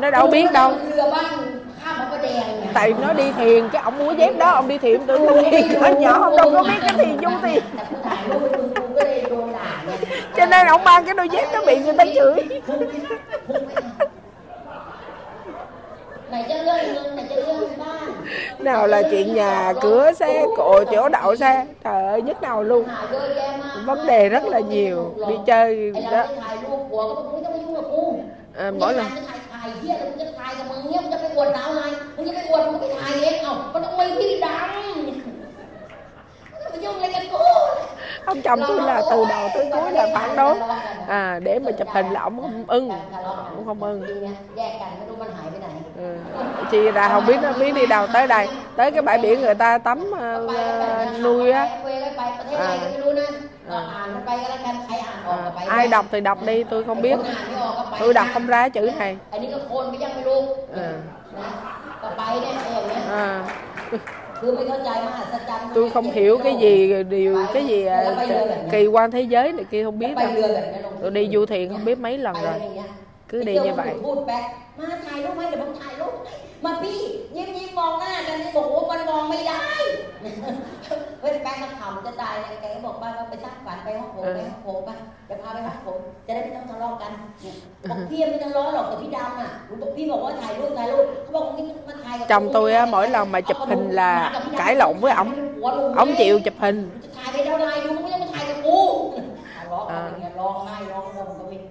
nó đâu biết đâu tại nó đi thiền cái ông mua dép đó ông đi thiền tự nó thiền nó nhỏ ông đâu có biết cái thiền vô thiền cho nên ông mang cái đôi dép nó bị người ta chửi nào là chuyện nhà cửa xe cộ chỗ đậu xe trời ơi nhức đầu luôn vấn đề rất là nhiều đi chơi đó à, mỗi lần ายถ่ายเหี้ยอะไรมึงจะถ่ายกับมึงเนี่ยมึงจะไปอวดดาวอะไรมึงจะไปอวดมึงก็ไปถ่ายเองเอ้ามันต้องมีพี่ดังมึงจะไปยุ่งอะไรกับกู ông chồng tôi là từ đầu tới cuối là phản đối à, để mà chụp hình là ông không ưng ông không ưng จริงนะแยกกันไม่รู้มันหายไปไหน ừ. chị ra không biết nó biết đi đâu tới đây tới cái bãi biển người ta tắm ờ, ไปก็ไป ờ, นะ nuôi á ไปก็ไปประเทศไหนก็ไม่รู้นะก็อ่านมันไปก็แล้วกันใครอ่านออกก็ไป à, Ờ. ai đọc thì đọc đi, tôi không biết. Tôi đọc không ra chữ này. À. tôi không hiểu cái gì, điều cái gì à, kỳ quan thế giới này kia không biết đâu. Tôi đi du thuyền không biết mấy lần rồi. Cứ đi như vậy. มาถ่ายรูปให้เดี๋ยวผมถ่ายรูปให้มาพี่ยิ้มยิ้มมองหน้ากันนี่บอกโอ้มันมองไม่ได้ เฮ้ยแป๊กก็ขำจะตายเลยแกก็บอกว่าไปสร้างฝันไปห้องโถงไปห้องโถงไปเดี๋ยวพาไปห้องโถงจะได้ไม่ต้องทะเลาะกันเนี่ยบอกพี่ไม่ทะเลาะหรอกแต่พี่ดำอ่ะบอกพี่บอกว่าถ่ายรูปถ่ายรูปเขาบอกมึงมาถ่ายกับ chồng tôi á mỗi lần mà chụp hình là cãi lộn với ổng ổng chịu chụp hình จะถ่ายไปเท่าไรดูมึงก็ยังมาถ่ายกับ ร้องไห้ร้องห่มก็มีเขาออกม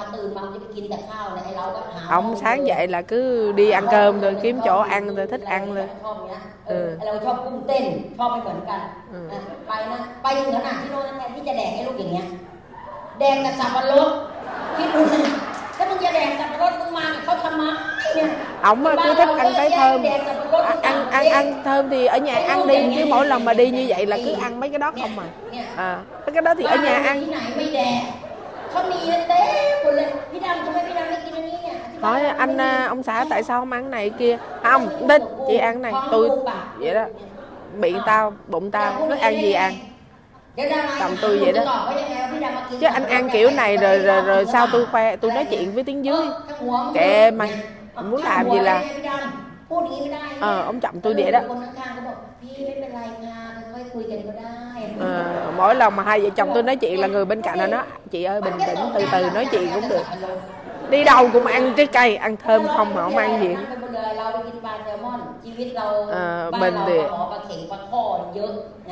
าตื่นมาจะไปกินแต่ข้าวเนี่ยไอ้เราก็หา ông sáng dậy là cứ đi ăn cơm thôi kiếm chỗ ăn thôi thích ăn thôi ชอบอย่างเงี้ยเอ เอ อ อ ไอ้เราชอบกุ้งเต้นชอบไม่เหมือนกัน เออ นะไปนะไปถึงขนาดที่โน่นนะที่จะแดกให้ลูกอย่างเงี้ยแดกกับสับปะรดคิดดูนะถ้ามึงจะแดกสับปะรดมึงมาเนี่ยเขาทำมาเนี่ย ổng á, cứ thích ăn cái thơm ăn ăn ăn, ăn thơm thì ở nhà ăn đi chứ mỗi lần mà đi như vậy là cứ ăn mấy cái đó không mà เนี่ย à mấy cái đó thì ở nhà ที่ ăn ไหนไม่แดกเขามีเต็มหมดเลยพี่ดำทำไมพี่ดำไม่กินอันนี้เนี่ยอธิบาย hỏi anh à, ông xã tại sao không ăn cái này kia không thích chị ăn cái này tôi vậy đó bị tao bụng tao nói ăn gì ăn เดี๋ยวดารา chồng tôi vậy đó ตอบว่ายังไงว่าพี่ดำมากิน chứ anh ăn kiểu này rồi rồi rồi sao tôi khoe tôi nói chuyện với tiếng dưới เออถ้าหัวมึง kệ mày mày muốn làm gì làm พี่ดำพูดอย่างนี้ไม่ได้ ờ ông chồng tôi vậy đó คนข้างๆก็บอกพี่ไม่เป็นไรค่ะค่อยๆคุยกันก็ได้ à, mỗi lần mà hai vợ chồng tôi nói chuyện là người bên cạnh là nó chị ơi bình tĩnh từ từ nói chuyện cũng được. Đi đâu cũng ăn trái cây ăn thơm không mà không ăn gì. À, mình thì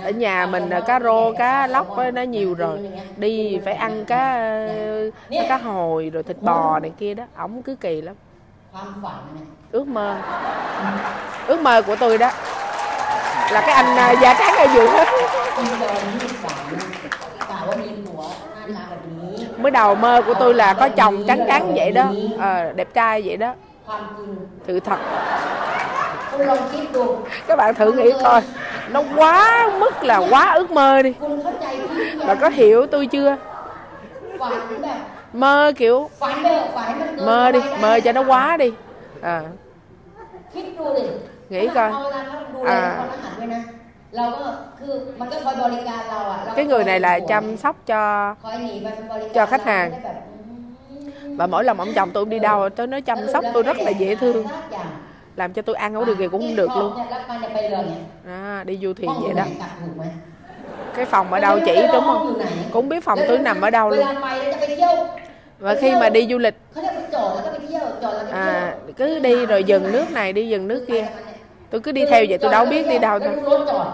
ở nhà mình cá rô cá lóc nó nhiều rồi. Đi phải ăn cá ờ, cá hồi rồi thịt bò này kia đó ổng cứ kỳ lắm. Ước mơ. Ước mơ của tôi đó là cái anh à, da trắng ở giường hết mới đầu mơ của tôi là có chồng trắng trắng vậy đó. À, đẹp trai vậy đó. Sự thật. Các bạn thử nghĩ coi. Nó quá mức là quá ước mơ đi. Mà có hiểu tôi chưa? Mơ kiểu mơ đi mơ cho nó quá đi. À nghĩ coi เอาเวลาเขาดูแล อ่า คนอาหารด้วยนะ เราก็คือมันก็คอยบริการเราอ่ะเราก็ cái người này là คอย chăm sóc cho คอยหนีไปบริการ cho khách hàng เราไม่ได้แบบอืม và mỗi lần ông chồng tôi đi đâu tôi nói chăm sóc tôi rất là dễ thương สักอย่าง làm cho tôi ăn không được gì cũng không được luôn เนี่ยรับมาเนี่ยไปเรือเนี่ย à, đi du thuyền ห้องอยู่ vậy ไหน đó กลับถูกไหม cái phòng ở đâu chỉ đúng không cũng biết phòng tôi nằm ở đâu เว luôn ลาไปแล้วจะไปเที่ยว và khi mà đi du lịch เขาเรียกไปจอดแล้วก็ไปเที่ยวจอดแล้วไปเที่ยว à, cứ đi rồi dừng nước này đi dừng nước kia tôi cứ đi theo vậy tôi đâu biết đi đâu แล้ว thôi ดูรถจอด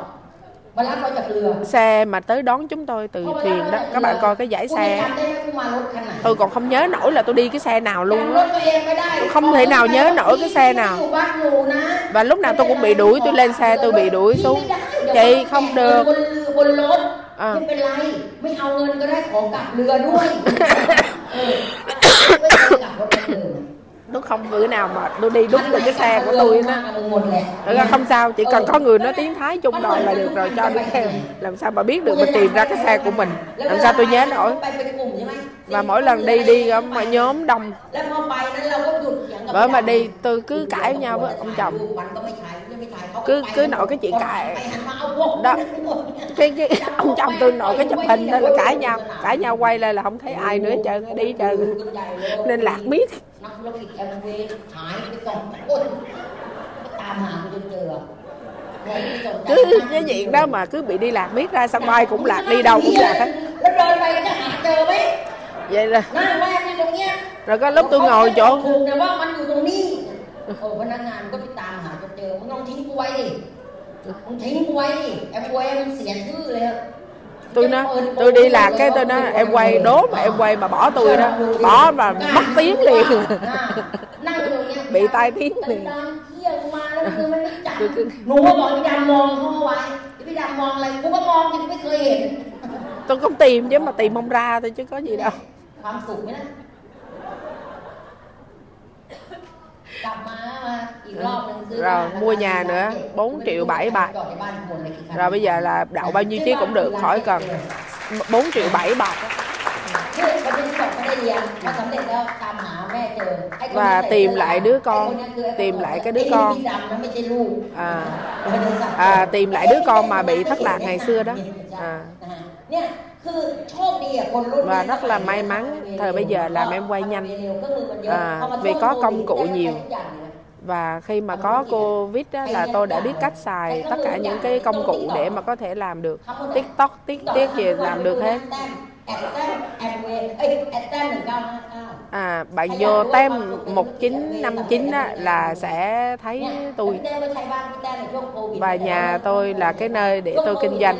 มารับเราจากเรือ xe mà tới đón chúng tôi từ thuyền đó các bạn coi cái dãy คุณยัง xe จำได้ไหมคุณมารถคันไหน tôi còn không nhớ nổi là tôi đi cái xe nào จำ luôn ร á ถตัวเองไม่ได้ không thể nào nhớ nổi cái xe nào อยู่บ้านหนูนะ và lúc nào tôi cũng bị đuổi tôi lên xe tôi bị đuổi xuống chị không được บนเรือบนรถ อ่า ไม่เป็นไร ไม่เอาเงินก็ได้ขอกลับเรือด้วยเออไม่เคยกลับรถคนอื่น nó không bữa nào mà tôi đi đúng được cái xe của tôi đó Thật không sao, chỉ cần có người nói tiếng thái chung đòi là được rồi, cho đứng theo làm sao mà biết được mình tìm ra cái xe của mình? Làm sao tôi nhớ nổi? Và mỗi lần đi đi ở mà nhóm đông. Bởi mà đi, tôi cứ cãi nhau với ông chồng cứ cứ nội cái chuyện cãi. đó. cái, cái ông chồng tôi nội cái chụp hình nên là cãi nhau cãi nhau quay lên là không thấy ai nữa trơn đi trơn. nên lạc miết. cứ cái chuyện đó mà cứ bị đi lạc biết ra sân bay cũng lạc đi đâu cũng lạc hết. Vậy là rồi có lúc tôi ngồi chỗ ถูกแต่ว่ามันอยู่ตรงนี้เออพนักงานก็ไปตามหาจนเจอมึงลองทิ้งกูไว้ดิมึงทิ้งกูไว้ดิแอมเวย์มันเสียชื่อเลยอะ tôi nói tôi đi lạc cái tôi nói em quay đố mà em quay mà bỏ tôi đó bỏ mà mất tiếng liền นั่งอยู่ตรงเนี้ย bị tai tiếng มัน liền ตามเที่ยวมาแล้วคือมันไม่จับ คือคือ หนูก็บอกพี่ดำมองเขาเอาไว้พี่ดำมองอะไรกูก็มองยังไม่เคยเห็น tôi không tìm chứ mà tìm không ra thôi chứ có gì đâu ความสุขไหมนะ Ừ. rồi mua nhà nữa 4 triệu 7 bạc. rồi bây giờ là đậu bao nhiêu chứ cũng được khỏi cần. 4 triệu 7 bạc. Và tìm lại đứa con tìm lại cái đứa con. à, à tìm lại đứa con mà bị thất lạc ngày xưa đó. À và rất là may mắn. Thời bây giờ làm em quay nhanh. À, vì có công cụ nhiều. Và khi mà có covid đó, là tôi đã biết cách xài tất cả những cái công cụ để mà có thể làm được. Tiktok tiết tiết gì làm được hết. À bạn vô tem 1959 á là sẽ thấy tôi. Và nhà tôi là cái nơi để tôi kinh doanh.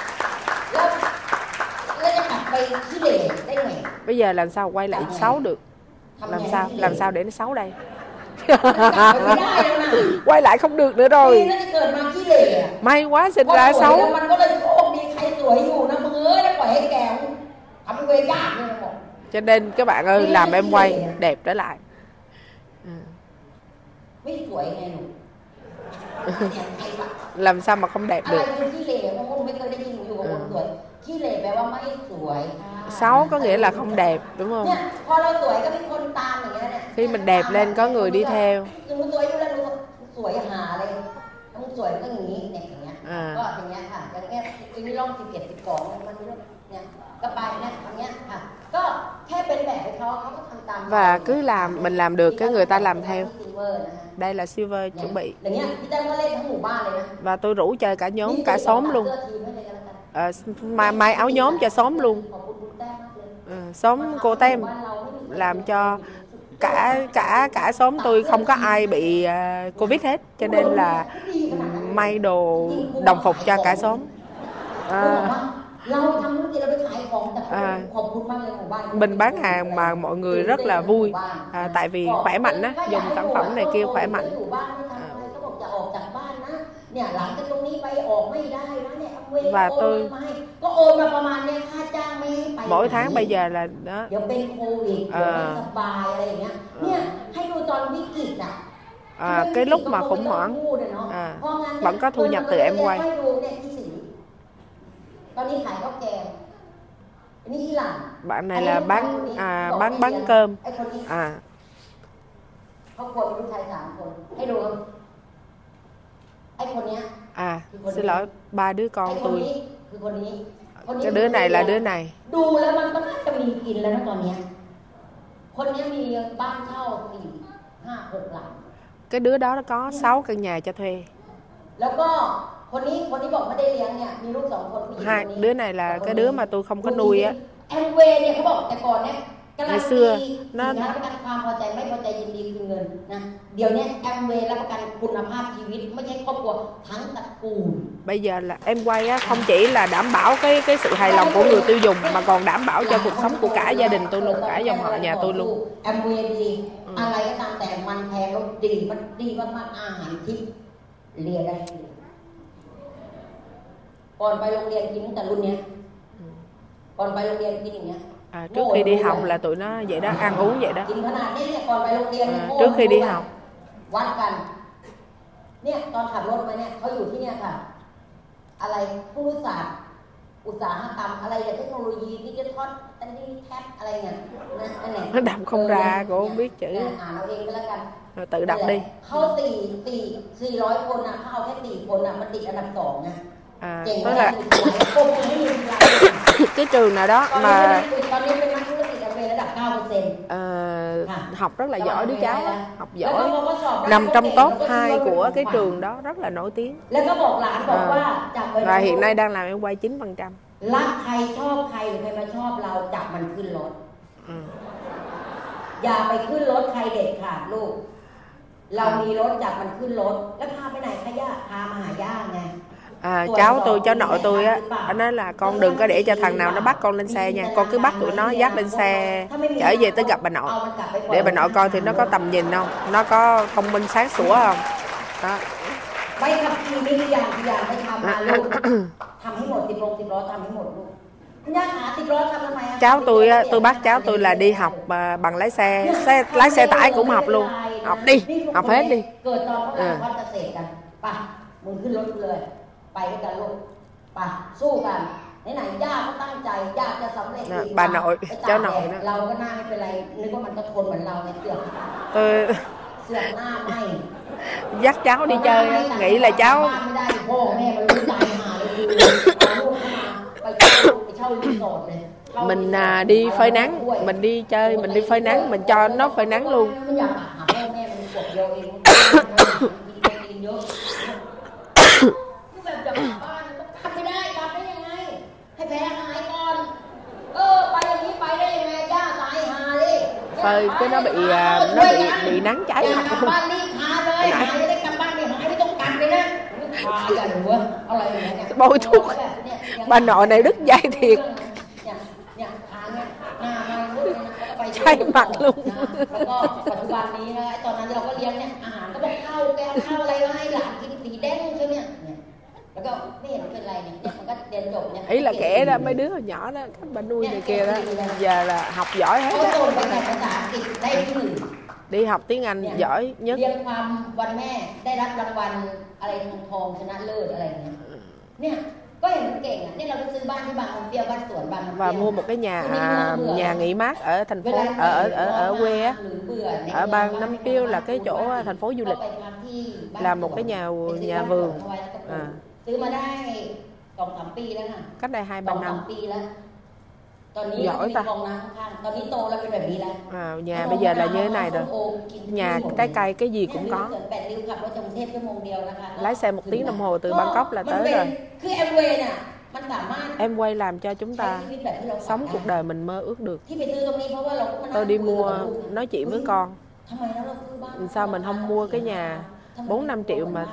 bây cái lề đây này. Bây giờ làm sao quay lại xấu được? Làm sao làm sao để nó xấu đây? Quay lại không được nữa rồi. May quá sinh ra xấu. cho nên các bạn ơi làm em quay đẹp trở lại. Ừ. Làm sao mà không đẹp được? ừ xấu à. có nghĩa là không đẹp đúng không? Khi mình đẹp lên có người đi theo. À. và cứ làm mình làm được cái người ta làm theo. đây là silver chuẩn bị. Và tôi rủ chơi cả nhóm cả xóm luôn à, mai, mai áo nhóm cho xóm luôn. À, xóm cô tem làm cho cả cả cả xóm tôi không có ai bị uh, covid hết cho nên là may đồ đồng phục cho cả xóm. À, à, mình bán hàng mà mọi người rất là vui à, tại vì khỏe mạnh á dùng sản phẩm này kia khỏe mạnh. เนี่ยหลังจากตรงนี้ไปออกไม่ได้นะเนี่ยเวก็โอนมาให้ก็โอนมาประมาณเนี่ยค่าจ้างไม่ให้ไป mỗi tháng bây giờ là đó เดี๋ยวเป็นโควิดเดี๋ยวไม่สบายอะไรอย่างเงี้ยเนี่ยให้ดูตอนวิกฤตอ่ะ À, cái lúc mà khủng hoảng à, vẫn có thu nhập từ em quay ตอนนี้ขายข้าวแกงนี่อิหร่าน bạn này là bán à, bán bán cơm à ครอบครัวมีลูกชายสามคนให้ดู ไอ้คนเนี้ย à xin lỗi ba đứa ไอ้ con คน tôi นี้คือคนนี้คนนี้ cái đứa này là đứa này ดูแล้วมันก็น่าจะมีกินแล้วนะตอนเนี้ยคนเนี้ยมีบ้านเช่าสี่ห้าหกหลัง cái đứa đó nó có 6 căn nhà cho thuê แล้วก็คนนี้คนที่บอกไม่ได้เลี้ยงเนี่ยมีลูกสองคนผู้หญิง hai คนนี้ đứa này là cái đứa mà tôi không có nuôi á แอมเวย์เนี่ยเขาบอกแต่ก่อนเนี่ยการัน ngày ตี xưa สิ nó นค้าประกันความพอใจไม่พอใจยินดีคืนเงินนะเดี๋ยวเนี้แอมเวย์รับประกันคุณภาพชีวิต ไม่ใช่ครอบครัวทั้งตระกูล bây giờ là em quay á không chỉ là đảm bảo cái cái sự hài lòng của người tiêu dùng mà còn đảm bảo cho cuộc sống của cả gia đình tôi luôn cả dòng họ nhà tôi luôn แอมเวย์ดี อะไรก็ตามแต่มันแพงแล้วดีมันดีมากๆอาหารทิพย์เรียนได้ก่อนไปโรงเรียนกินตั้งแต่รุ่นเนี้ยก่อนไปโรงเรียนกินอย่างเงี้ย à, trước khi đi học là tụi nó vậy đó ăn uống vậy đó กินขนาดนี้เนี่ยก่อนไปโรงเรียนเนี่ย อ่า โอ้ trước khi đi học วัดกัน เนี่ยตอนขับรถมาเนี่ยเขาอยู่ที่เนี่ยค่ะ อะไรผู้ศาสตร์อุตสาหกรรมอะไรเนี่ยเทคโนโลยีดิจิทัลตันนี่แท็บอะไรเนี่ยนะนั่นแหละ nó đọc không ra cô không biết เนี่ย chữ อ่านเอาเองก็แล้วกัน rồi tự đọc đi เขาสี่สี่สี่ร้อยคนอ่ะเขาเอาแค่สี่คนอ่ะมันติดอันดับสองไง à เก่ง tức มาก là หลายคนไม่มีหลาย cái trường nào đó ตอนนี้ mà ตอนนี้เป็นนักธุรกิจแอมเวย์ระดับเก้าเปอร์เซ็นต์ ờ, À. học rất là giỏi đứa cháu á, học แล้วก็ giỏi พอเขาสอบได้ nằm trong เขา top เก่ง 2 แล้วก็ của cái ขึ้นรถ trường đó rất là nổi tiếng แล้วก็บอกหลานบอกว่าจับไว้ và hiện nay đang làm em quay 9 phần trăm รักใครชอบใครหรือใครมาชอบเราจับมันขึ้นรถ ừ. อย่าไปขึ้นรถใครเด็ดขาดลูก เรามีรถจับมันขึ้นรถ แล้วพาไปไหนคะย่าพามาหาย่าไง า à, cháu tôi cháu nội tôi á anh nói là con đừng có để cho thằng nào nó bắt con lên xe nha con cứ bắt tụi nó dắt lên xe chở về tới gặp bà nội เอามันกลับไปปล่อย để bà nội coi thì nó có tầm nhìn không nó có thông minh sáng sủa không đó ใบขับขี่มีกี่อย่างกี่อย่างไปทำมาลูกทำให้หมดสิบโลสิบล้อทำให้หมดลูกคุณย่าหาสิบล้อทำทำไมอะ cháu tôi á, tôi bắt cháu tôi là đi học à, bằng lái xe, xe lái xe tải cũng học luôn học đi học hết đi เ กิดตอนเขา เออ ทำวัดเกษตรกันไปมึงขึ้นรถกูเลย ไปด้วยกันลูกไปสู้กันไหนๆย่าก็ตั้งใจย่าจะสำเร็จ น่ะ ดี bà nội ไปตก cháu nội แดด đó เราก็หน้าไม่เป็นไรนึกว่ามันก็ทนเหมือนเราเนี่ยเสือก tôi เสือกหน้าไหม dắt cháu đi chơi á, nghĩ là cháu บ้านไม่ได้พ่อแม่มันรู้ใจหาเลยดูเอาลูกเข้ามาไปเที่ยวโรงเรียน เช่ารีสอร์ทเลยเช่า mình รีสอร์ท à, đi phơi nắng ด้วย mình đi chơi mình đi phơi nắng mình cho nó phơi nắng luôn มันอยากหาพ่อแม่มันขวบเดียวเอง หัวอะไรอย่างเงี้ย Bôi thuốc. แบบเนี่ยอย่าง bà nội này đứt dây thiệt เนี่ยเนี่ยทางเนี่ยหน้ามาลูกเนี่ยนะก็ไป ใช่หมักลุง แล้วก็ปัจจุบันนี้นะไอ้ตอนนั้นเราก็เลี้ยงเนี่ยอาหารก็บอกข้าวแกวข้าวอะไรมาให้หลานกินสีแดงใช่ไหม Đúng không? Mấy hình bên này nè, còn cách đền đồn nha. Ý là kẻ đó, mấy đứa hồi nhỏ đó, các bà nuôi này kia đó, giờ là học giỏi hết á. Đi học tiếng Anh giỏi nhất. เรียนความวันแม่ได้รับรางวัลอะไรทองชนะเลิศอะไรเนี่ยเนี่ย có hiểu cũng kể nên là sư ban đi tiêu ban tuẩn bằng và mua một cái nhà à, nhà nghỉ mát ở thành phố ở ở ở, ở quê á. ở bang Nam Piêu là cái chỗ à, thành phố du lịch. là một cái nhà nhà vườn. ซื้อมาได้สองสามปีแล้วค่ะ cách đây hai ส ba องสาม năm ปีแล้ว ตอนนี้ giỏi มี ta คลองน้ำข้างๆตอนนี้โตแล้วเป็นแบบนี้แล้ว à, nhà bây giờ là như thế này rồi ส้มโอกิน nhà หมด trái cây cái gì เนี่ย cũng มี có เขื่อนแปดริ้วขับรถจากกรุงเทพชั่วโมงเดียวนะคะ lái xe một tiếng đồng hồ từ ก็ Bangkok là มัน tới เป็น rồi คือแอมเวย์น่ะมันสามารถ em quay làm cho chúng ใช้ ta ชีวิตแบบที่เราฝัน sống ได้ cuộc đời mình mơ ước được ที่ไปซื้อตรงนี้เพราะว่าเราก็มานั่ง tôi đi คุยกับ mua ลูก nói chuyện với con ทำไมแล้วเราซื้อบ้าน sao mình không mua cái nhà ทำไม 4 5 triệu mà ท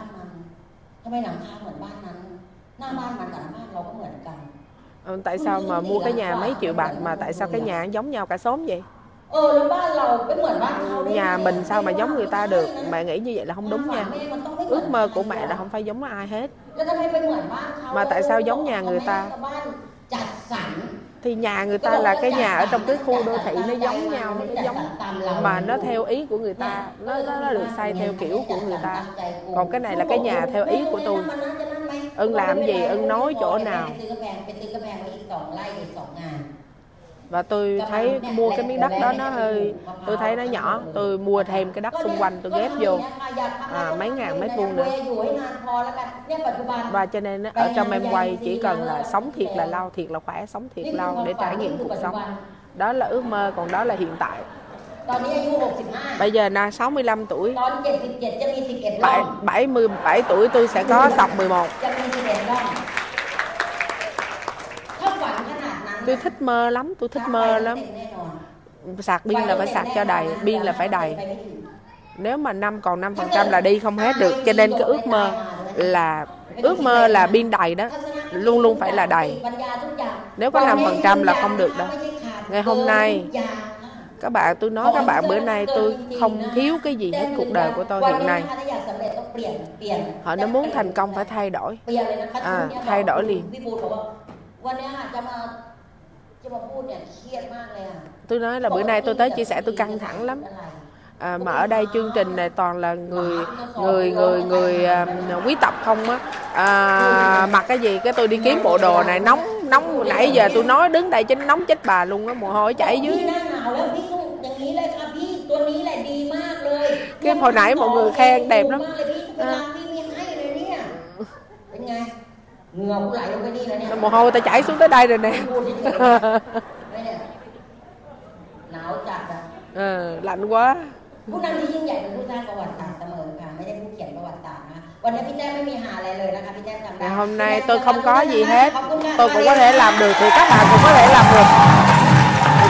ำไมหลังคาเหมือนบ้านนั้น หน้าบ้านมันกับหน้าบ้านเราก็เหมือนกัน Ờ, tại sao mà mua cái nhà mấy triệu bạc mà tại sao cái nhà giống nhau cả xóm vậy เออแล้วบ้านเราไม่เหมือนบ้านเขาได้ไง nhà mình sao mà giống người ta được ไม่ mẹ nghĩ như vậy là không đúng ความ nha ฝันแม่มันต้องไม่เหมือน ước mơ của mẹ là không phải giống ai hết แล้วทำไมไปเหมือนบ้านเขา mà tại sao giống nhà người ta บ้านจัดสรร Thì nhà người ta là cái nhà ở trong cái khu đô thị nó giống nhau nó giống mà nó theo ý của người ta nó nó, nó được xây theo kiểu của người ta còn cái này là cái nhà theo ý của tôi ưng làm gì ưng nói chỗ nào và tôi thấy mua cái miếng đất đó nó hơi tôi thấy nó nhỏ. Tôi mua thêm cái đất xung quanh tôi ghép vô. à, mấy ngàn mấy vuông nữa và cho nên ở trong em quay chỉ cần là sống thiệt là lâu thiệt là khỏe sống thiệt lâu để trải nghiệm cuộc sống. đó là ước mơ còn đó là hiện tại. Bây giờ là 65 tuổi. 77 tuổi tôi sẽ có sọc 11 tôi thích mơ lắm tôi thích mơ lắm sạc pin là phải sạc cho đầy pin là phải đầy nếu mà năm còn năm phần trăm là đi không hết được cho nên cái ước mơ là ước mơ là pin đầy đó luôn luôn phải là đầy nếu có năm phần trăm là không được đâu ngày hôm nay các bạn tôi nói các bạn bữa nay tôi không thiếu cái gì hết cuộc đời của tôi hiện nay họ nó muốn thành công phải thay đổi à, thay đổi liền พี่บูลบอกว่าวันเนี้ยค่ะจะมาจะมาพูดเนี่ยเครียดมากเลยอ่ะ tôi nói là bữa nay tôi tới chia sẻ tôi căng thẳng lắm à, mà ở đây chương trình này toàn là người người người người à, quý tộc không á à, mặc cái gì cái tôi đi kiếm bộ đồ này nóng nóng nãy giờ tôi nói đứng đây chính nóng chết bà luôn á mồ hôi chảy พี่ dưới หน้าหนาวแล้วพี่ต้องอย่างนี้เลยค่ะพี่ตัวนี้แหละดีมากเลย cái hồi nãy mọi người khen đẹp lắm ม mồ hôi ta chảy xuống tới đây rồi nè พูดจริงๆไม่เนี่ยหนาวจัดอ่ะ ờ, lạnh quá ผู้นำที่ยิ่งใหญ่เป็นผู้สร้างประวัติศาสตร์เสมอค่ะ ไม่ได้ผู้เขียนประวัติศาสตร์นะวันนี้พี่แจ้ไม่มีหาอะไรเลยนะคะพี่แจ้จำได้ ngày hôm nay tôi không có gì hết ขอบคุณค่ะ tôi cũng có thể làm được thì các bạn cũng có thể làm được